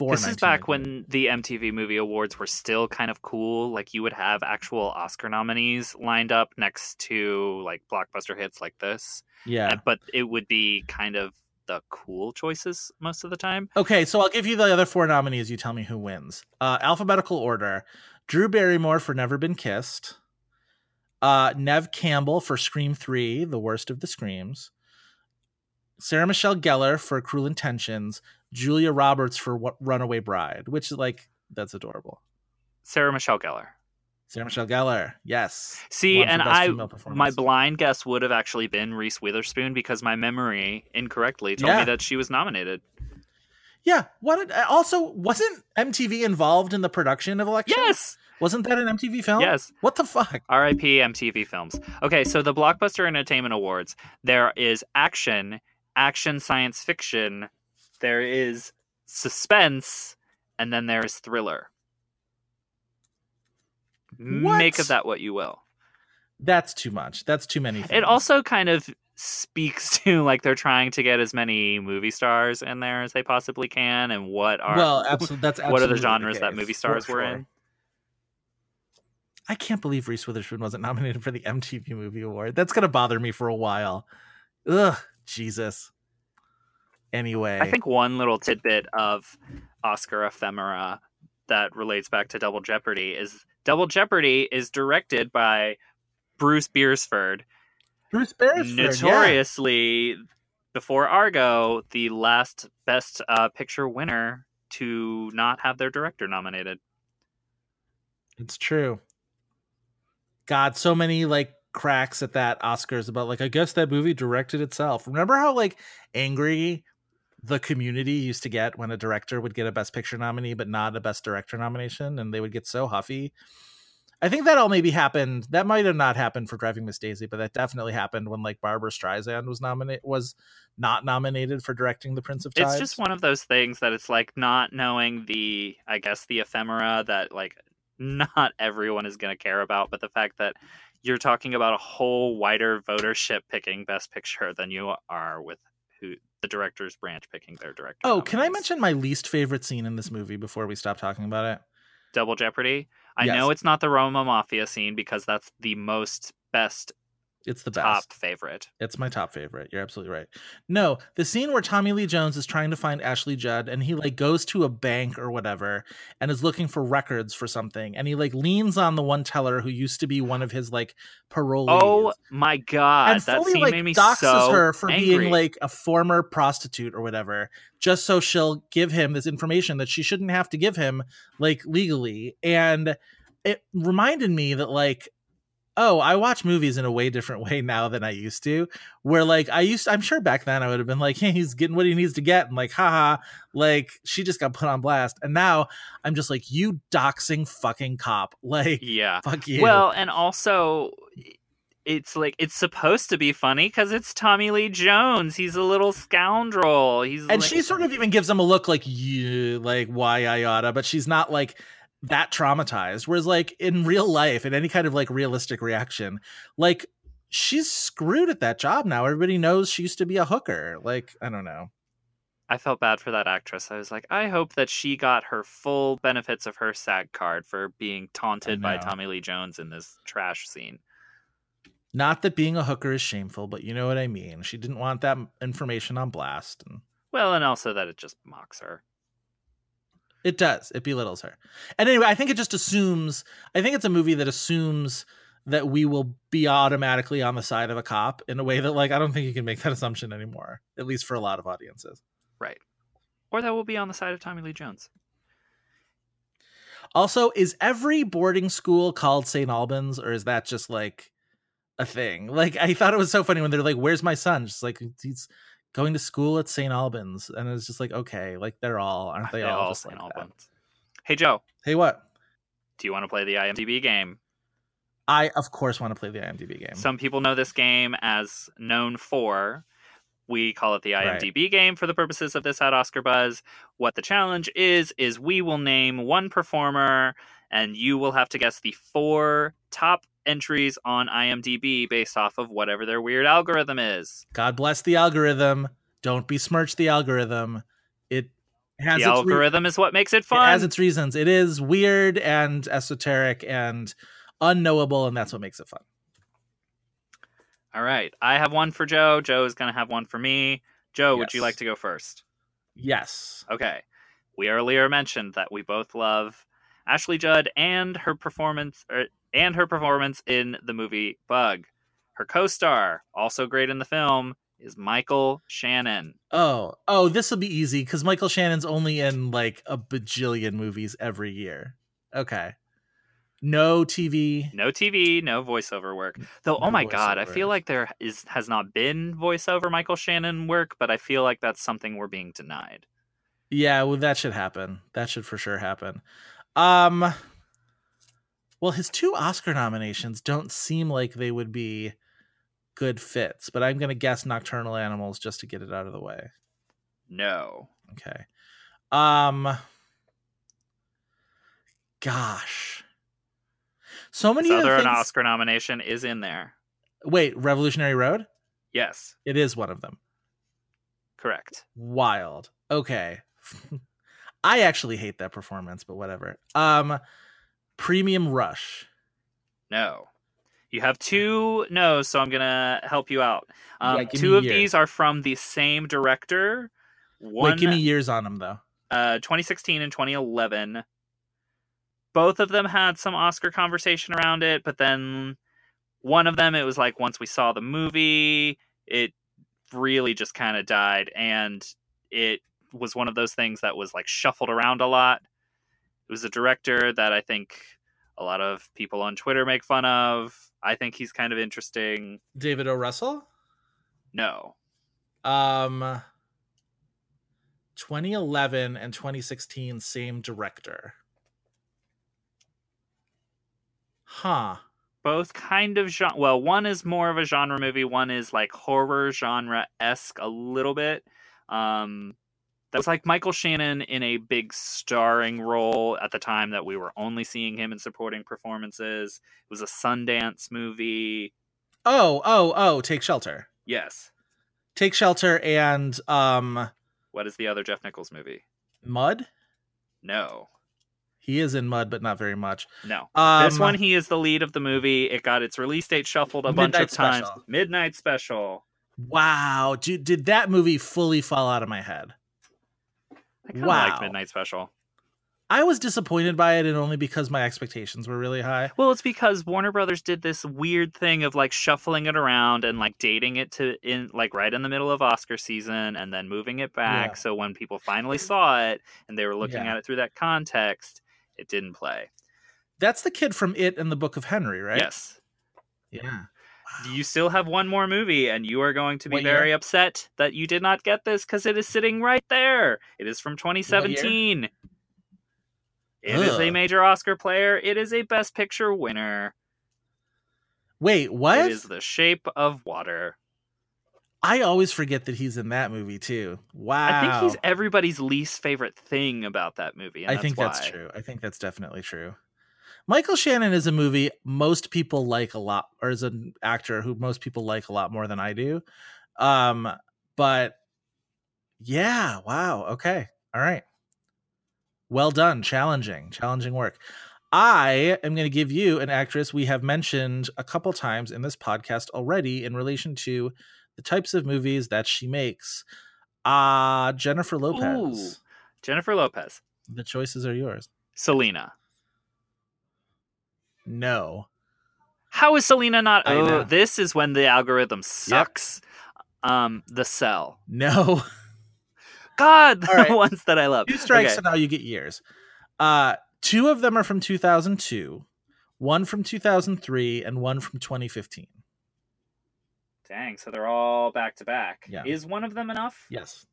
this is back when the MTV Movie Awards were still kind of cool. Like you would have actual Oscar nominees lined up next to like blockbuster hits like this, yeah. But it would be kind of the cool choices most of the time. Okay, so I'll give you the other four nominees. You tell me who wins. Uh, alphabetical order: Drew Barrymore for "Never Been Kissed," uh, Neve Campbell for "Scream Three, the worst of the screams. Sarah Michelle Gellar for "Cruel Intentions," Julia Roberts for What "Runaway Bride," which is like that's adorable. Sarah Michelle Gellar. Sarah Michelle Gellar, yes. See, and I my blind guess would have actually been Reese Witherspoon because my memory incorrectly told Yeah. me that she was nominated. yeah. What? Did, also, wasn't MTV involved in the production of Election? Yes. Wasn't that an MTV film? Yes. What the fuck? RIP MTV Films. Okay, so the Blockbuster Entertainment Awards, there is action, action science fiction, there is suspense, and then there is thriller. What? Make of that what you will. That's too much. That's too many. Things. It also kind of speaks [laughs] to like they're trying to get as many movie stars in there as they possibly can and what are well, [laughs] absolutely. That's what are the absolutely genres that movie stars were in. I can't believe Reese Witherspoon wasn't nominated for the MTV Movie Award. That's gonna bother me for a while. Ugh, Jesus. Anyway, I think one little tidbit of Oscar ephemera that relates back to Double Jeopardy is Double Jeopardy is directed by Bruce Beersford, Bruce Beresford, yeah. notoriously before Argo, the last Best uh, Picture winner to not have their director nominated. It's true. God, so many like cracks at that Oscars about like I guess that movie directed itself. Remember how like angry the community used to get when a director would get a best picture nominee but not a best director nomination and they would get so huffy. I think that all maybe happened. That might have not happened for Driving Miss Daisy, but that definitely happened when like Barbra Streisand was nominated was not nominated for directing The Prince of Tides. It's just one of those things that it's like not knowing the, I guess, the ephemera that like not everyone is going to care about, but the fact that you're talking about a whole wider votership picking Best Picture than you are with who the director's branch picking their director. Oh, can I mention my least favorite scene in this movie before we stop talking about it? Double Jeopardy? I Yes. know it's not the Roma Maffia scene because that's the most best It's the best. top favorite. It's my top favorite. You're absolutely right. No, the scene where Tommy Lee Jones is trying to find Ashley Judd and he like goes to a bank or whatever and is looking for records for something and he like leans on the one teller who used to be one of his like parolees. Oh my god, and that fully scene like made me doxes so her for angry. being like a former prostitute or whatever, just so she'll give him this information that she shouldn't have to give him like legally. And it reminded me that like oh, I watch movies in a way different way now than I used to. Where like I used, I'm sure back then I would have been like, hey, he's getting what he needs to get, and like, haha, like she just got put on blast. And now I'm just like, you doxing fucking cop, [laughs] like, yeah. fuck you. Well, and also it's like it's supposed to be funny because it's Tommy Lee Jones. He's a little scoundrel. He's and like, she sort of even gives him a look like you like why I oughta, but she's not like that traumatized. Whereas like in real life, in any kind of like realistic reaction, like she's screwed at that job now. Everybody knows she used to be a hooker. Like, I don't know. I felt bad for that actress. I was like, I hope that she got her full benefits of her SAG card for being taunted by. Tommy Lee Jones in this trash scene. Not that being a hooker is shameful, but you know what I mean. She didn't want that information on blast. And Well, and also that it just mocks her. It does. It belittles her. And anyway, I think it just assumes, I think it's a movie that assumes that we will be automatically on the side of a cop in a way that, like, I don't think you can make that assumption anymore, at least for a lot of audiences. Right. Or that we'll be on the side of Tommy Lee Jones. Also, is every boarding school called St. Albans, or is that just like a thing? Like, I thought it was so funny when they're like, Where's my son? Just like, he's going to school at St. Albans. And it's just like, okay, like, they're all, aren't they, all, just St. like that? Albans. Hey Joe, Hey, what? do you want to play the IMDb game? I, of course, want to play the IMDb game. Some people know this game as known for We call it the Right. IMDb game for the purposes of this at Oscar Buzz. What the challenge is is we will name one performer and you will have to guess the four top entries on IMDb based off of whatever their weird algorithm is. God bless the algorithm. Don't besmirch the algorithm. It has the its re- algorithm is what makes it fun. it has its reasons. It is weird and esoteric and unknowable, and that's what makes it fun. All right. I have one for Joe. Joe is going to have one for me. Joe, would you like to go first? Yes. Okay. We earlier mentioned that we both love Ashley Judd and her performance er, and her performance in the movie Bug. Her co-star, also great in the film, is Michael Shannon. Oh, oh, this will be easy because Michael Shannon's only in like a bajillion movies every year. Okay. No TV. No TV, no voiceover work. Though, oh my god, I feel like there is has not been voiceover Michael Shannon work, but I feel like that's something we're being denied. Yeah, well, that should happen. That should for sure happen. Um, well, his two Oscar nominations don't seem like they would be good fits, but I'm gonna guess Nocturnal Animals just to get it out of the way. No. Okay. Um. Gosh. So many other things- Oscar nomination is in there. Wait, Revolutionary Road? Yes, It is one of them. correct. Wild. Okay. [laughs] I actually hate that performance, but whatever. Um Premium Rush. No. You have two no's, so I'm gonna help you out. Um, Yeah, two of year. these are from the same director. One, Wait, give me years on them though. uh, 2016 and 2011. Both of them had some Oscar conversation around it, but then one of them, it was like once we saw the movie, it really just kind of died, and it was one of those things that was like shuffled around a lot. It was a director that I think a lot of people on Twitter make fun of. I think he's kind of interesting. David O. Russell? No, Um 2011 and 2016 same director. Huh. both kind of genre. Well, one is more of a genre movie. One is like horror genre esque a little bit. Um, that was like Michael Shannon in a big starring role at the time that we were only seeing him in supporting performances. It was a Sundance movie. Oh, oh, oh, Take Shelter. Yes. Take Shelter and um What is the other Jeff Nichols movie? Mud? No, He is in Mud but not very much. no. Um this one, he is the lead of the movie. It got its release date shuffled a bunch of times. Special. Midnight Special. Wow, dude, did that movie fully fall out of my head? I kind of Wow. like Midnight Special. I was disappointed by it and only because my expectations were really high. Well, it's because Warner Brothers did this weird thing of like shuffling it around and like dating it to in like right in the middle of Oscar season and then moving it back. Yeah. So when people finally saw it and they were looking Yeah. at it through that context, it didn't play. That's the kid from It and the Book of Henry, right? Yes. Yeah. You still have one more movie, and you are going to be What year? very upset that you did not get this because it is sitting right there. It is from 2017. It is a major Oscar player. It is a Best Picture winner. Wait, what? It is The Shape of Water. I always forget that he's in that movie too. Wow. I think he's everybody's least favorite thing about that movie. And I that's think that's true. I think that's definitely true. Michael Shannon is a movie most people like a lot, or is an actor who most people like a lot more than I do. Um, but yeah, wow. Okay. All right. Well done. Challenging, challenging work. I am going to give you an actress we have mentioned a couple times in this podcast already in relation to the types of movies that she makes. Ah, Jennifer Lopez. Jennifer Lopez. The choices are yours. Selena. No. How is Selena not? Oh, this is when the algorithm sucks. Um, The Cell. No. [laughs] God, the right. [laughs] ones that I love. Two strikes Okay. and now you get years. Uh two of them are from 2002, one from 2003 and one from 2015. Dang, so they're all back to back. Yeah. Is one of them enough? Yes.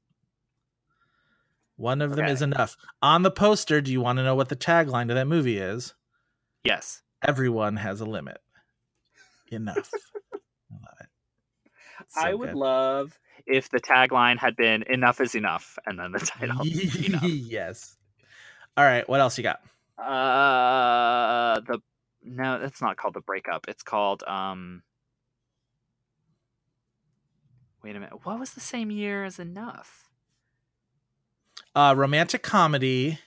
One of them is enough. On the poster, do you want to know what the tagline to that movie is? Yes. Everyone has a limit. Enough. [laughs] I love it. So I would good. love if the tagline had been "Enough is enough" and then the [laughs] title. yes. All right. What else you got? Uh, the no, that's not called the breakup. It's called um. Wait a minute. What was the same year as Enough? Uh, romantic comedy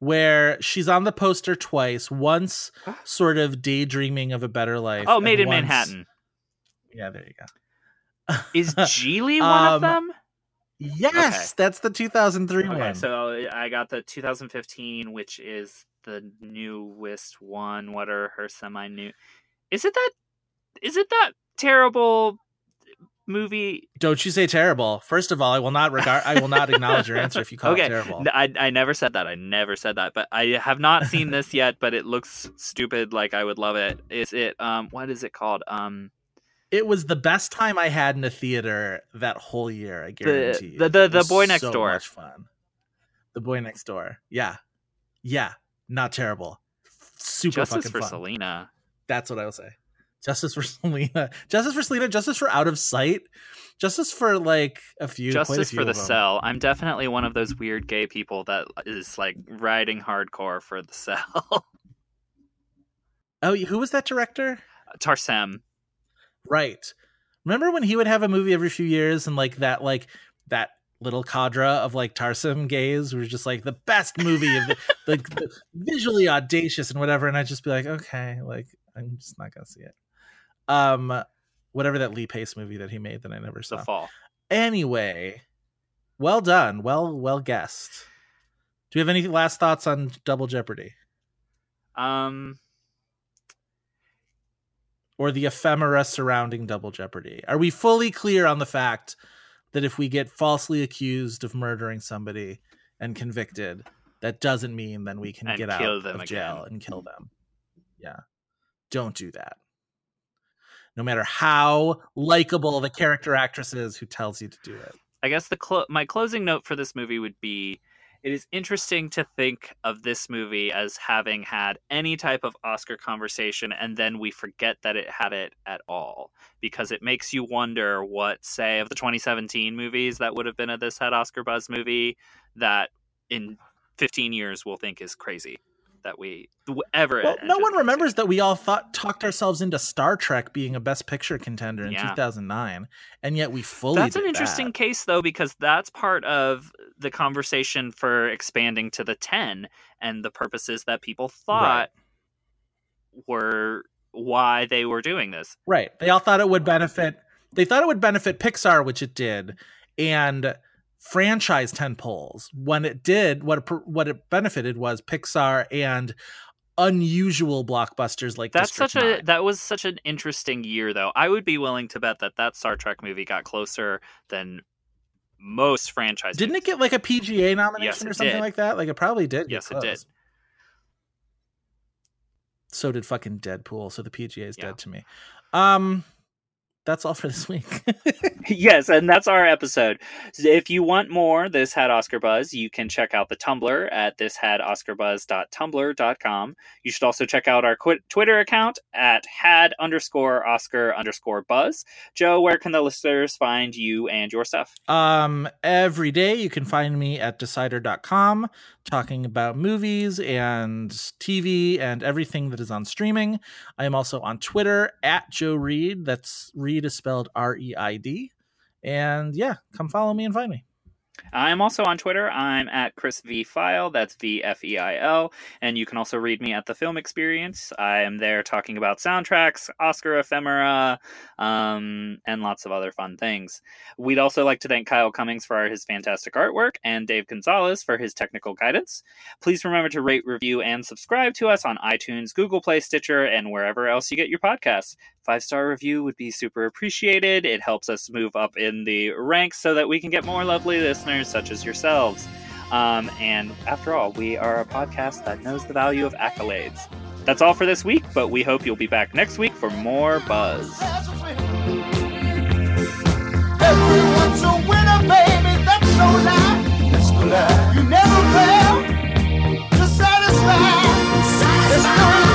where she's on the poster twice. Once, sort of daydreaming of a better life. Oh, Made in once- Manhattan. Yeah, there you go. [laughs] Is Gigli one of Um, them? Yes, that's the 2003 Okay, one. so I got the 2015, which is the newest one. What are her semi new? Is it that? Is it that terrible movie? Don't you say terrible. First of all, I will not regard. I will not [laughs] acknowledge your answer if you call okay, it terrible. I I never said that. I never said that. But I have not seen this [laughs] yet. But it looks stupid. Like I would love it. Is it? Um, what is it called? Um, It was the best time I had in a theater that whole year. I guarantee. you. the- the- the Boy Next so Door. Much fun. The boy next door. Yeah, yeah. Not terrible. Super Justice fucking for fun. Selena. That's what I will say. Justice for [laughs] Selena. Justice for Selena. Justice for Out of Sight. Justice for like a few. quite a Justice few for the. Cell. I'm definitely one of those weird gay people that is like riding hardcore for the [laughs] Cell. Oh, who was that director? Tarsem. Right. Remember when he would have a movie every few years and like that like that little cadre of like Tarsem gays were just like the best movie of the, [laughs] like the visually audacious and whatever and I'd just be like okay like I'm just not to see it. Um whatever that Lee Pace movie that he made that I never The saw. Fall. Anyway, well done. Well well guessed. Do you have any last thoughts on Double Jeopardy Um, or the ephemera surrounding Double Jeopardy? Are we fully clear on the fact that if we get falsely accused of murdering somebody and convicted, that doesn't mean then we can And get out of jail again. and kill them? Yeah. Don't do that. No matter how likable the character actress is who tells you to do it. I guess the my closing note for this movie would be it is interesting to think of this movie as having had any type of Oscar conversation and then we forget that it had it at all because it makes you wonder what say of the 2017 movies that would have been a this had Oscar buzz movie that in 15 years we'll think is crazy that we ever Well, no one remembers that we all thought talked ourselves into Star Trek being a Best Picture contender in Yeah. 2009, and yet we fully. That's an interesting that. case though because that's part of the conversation for expanding to the 10 and the purposes that people thought were why they were doing this. Right. They all thought it would benefit. They thought it would benefit Pixar, which it did, and franchise ten poles. When it did, what it, what it benefited was Pixar and unusual blockbusters like That's District such a that was such an interesting year though. I would be willing to bet that that Star Trek movie got closer than most franchises. Didn't it get like a PGA nomination it or something did. like that? Like it probably did. Yes, it did. So did fucking Deadpool. So the PGA is Yeah. dead to me. Um, that's all for this week. [laughs] yes, and that's our episode. If you want more This Had Oscar Buzz, you can check out the Tumblr at thishadoscarbuzz.tumblr.com. You should also check out our qu- Twitter account at had underscore Oscar underscore Buzz. Joe, where can the listeners find you and your stuff? Um, every day you can find me at decider.com talking about movies and TV and everything that is on streaming. I am also on Twitter at Joe Reid. That's Reed is spelled R E I D. And yeah, come follow me and find me. I'm also on Twitter. I'm at Chris V Feil. That's V F E I L. And you can also read me at the Film Experience. I am there talking about soundtracks, Oscar ephemera, um, and lots of other fun things. We'd also like to thank Kyle Cummings for his fantastic artwork and Dave Gonzalez for his technical guidance. Please remember to rate, review, and subscribe to us on iTunes, Google Play, Stitcher, and wherever else you get your podcasts. Five star review would be super appreciated. It helps us move up in the ranks so that we can get more lovely listeners listeners such as yourselves. Um, and after all, we are a podcast that knows the value of accolades. That's all for this week, but we hope you'll be back next week for more buzz. Everyone's a winner, baby. That's You never fail to satisfy. satisfy.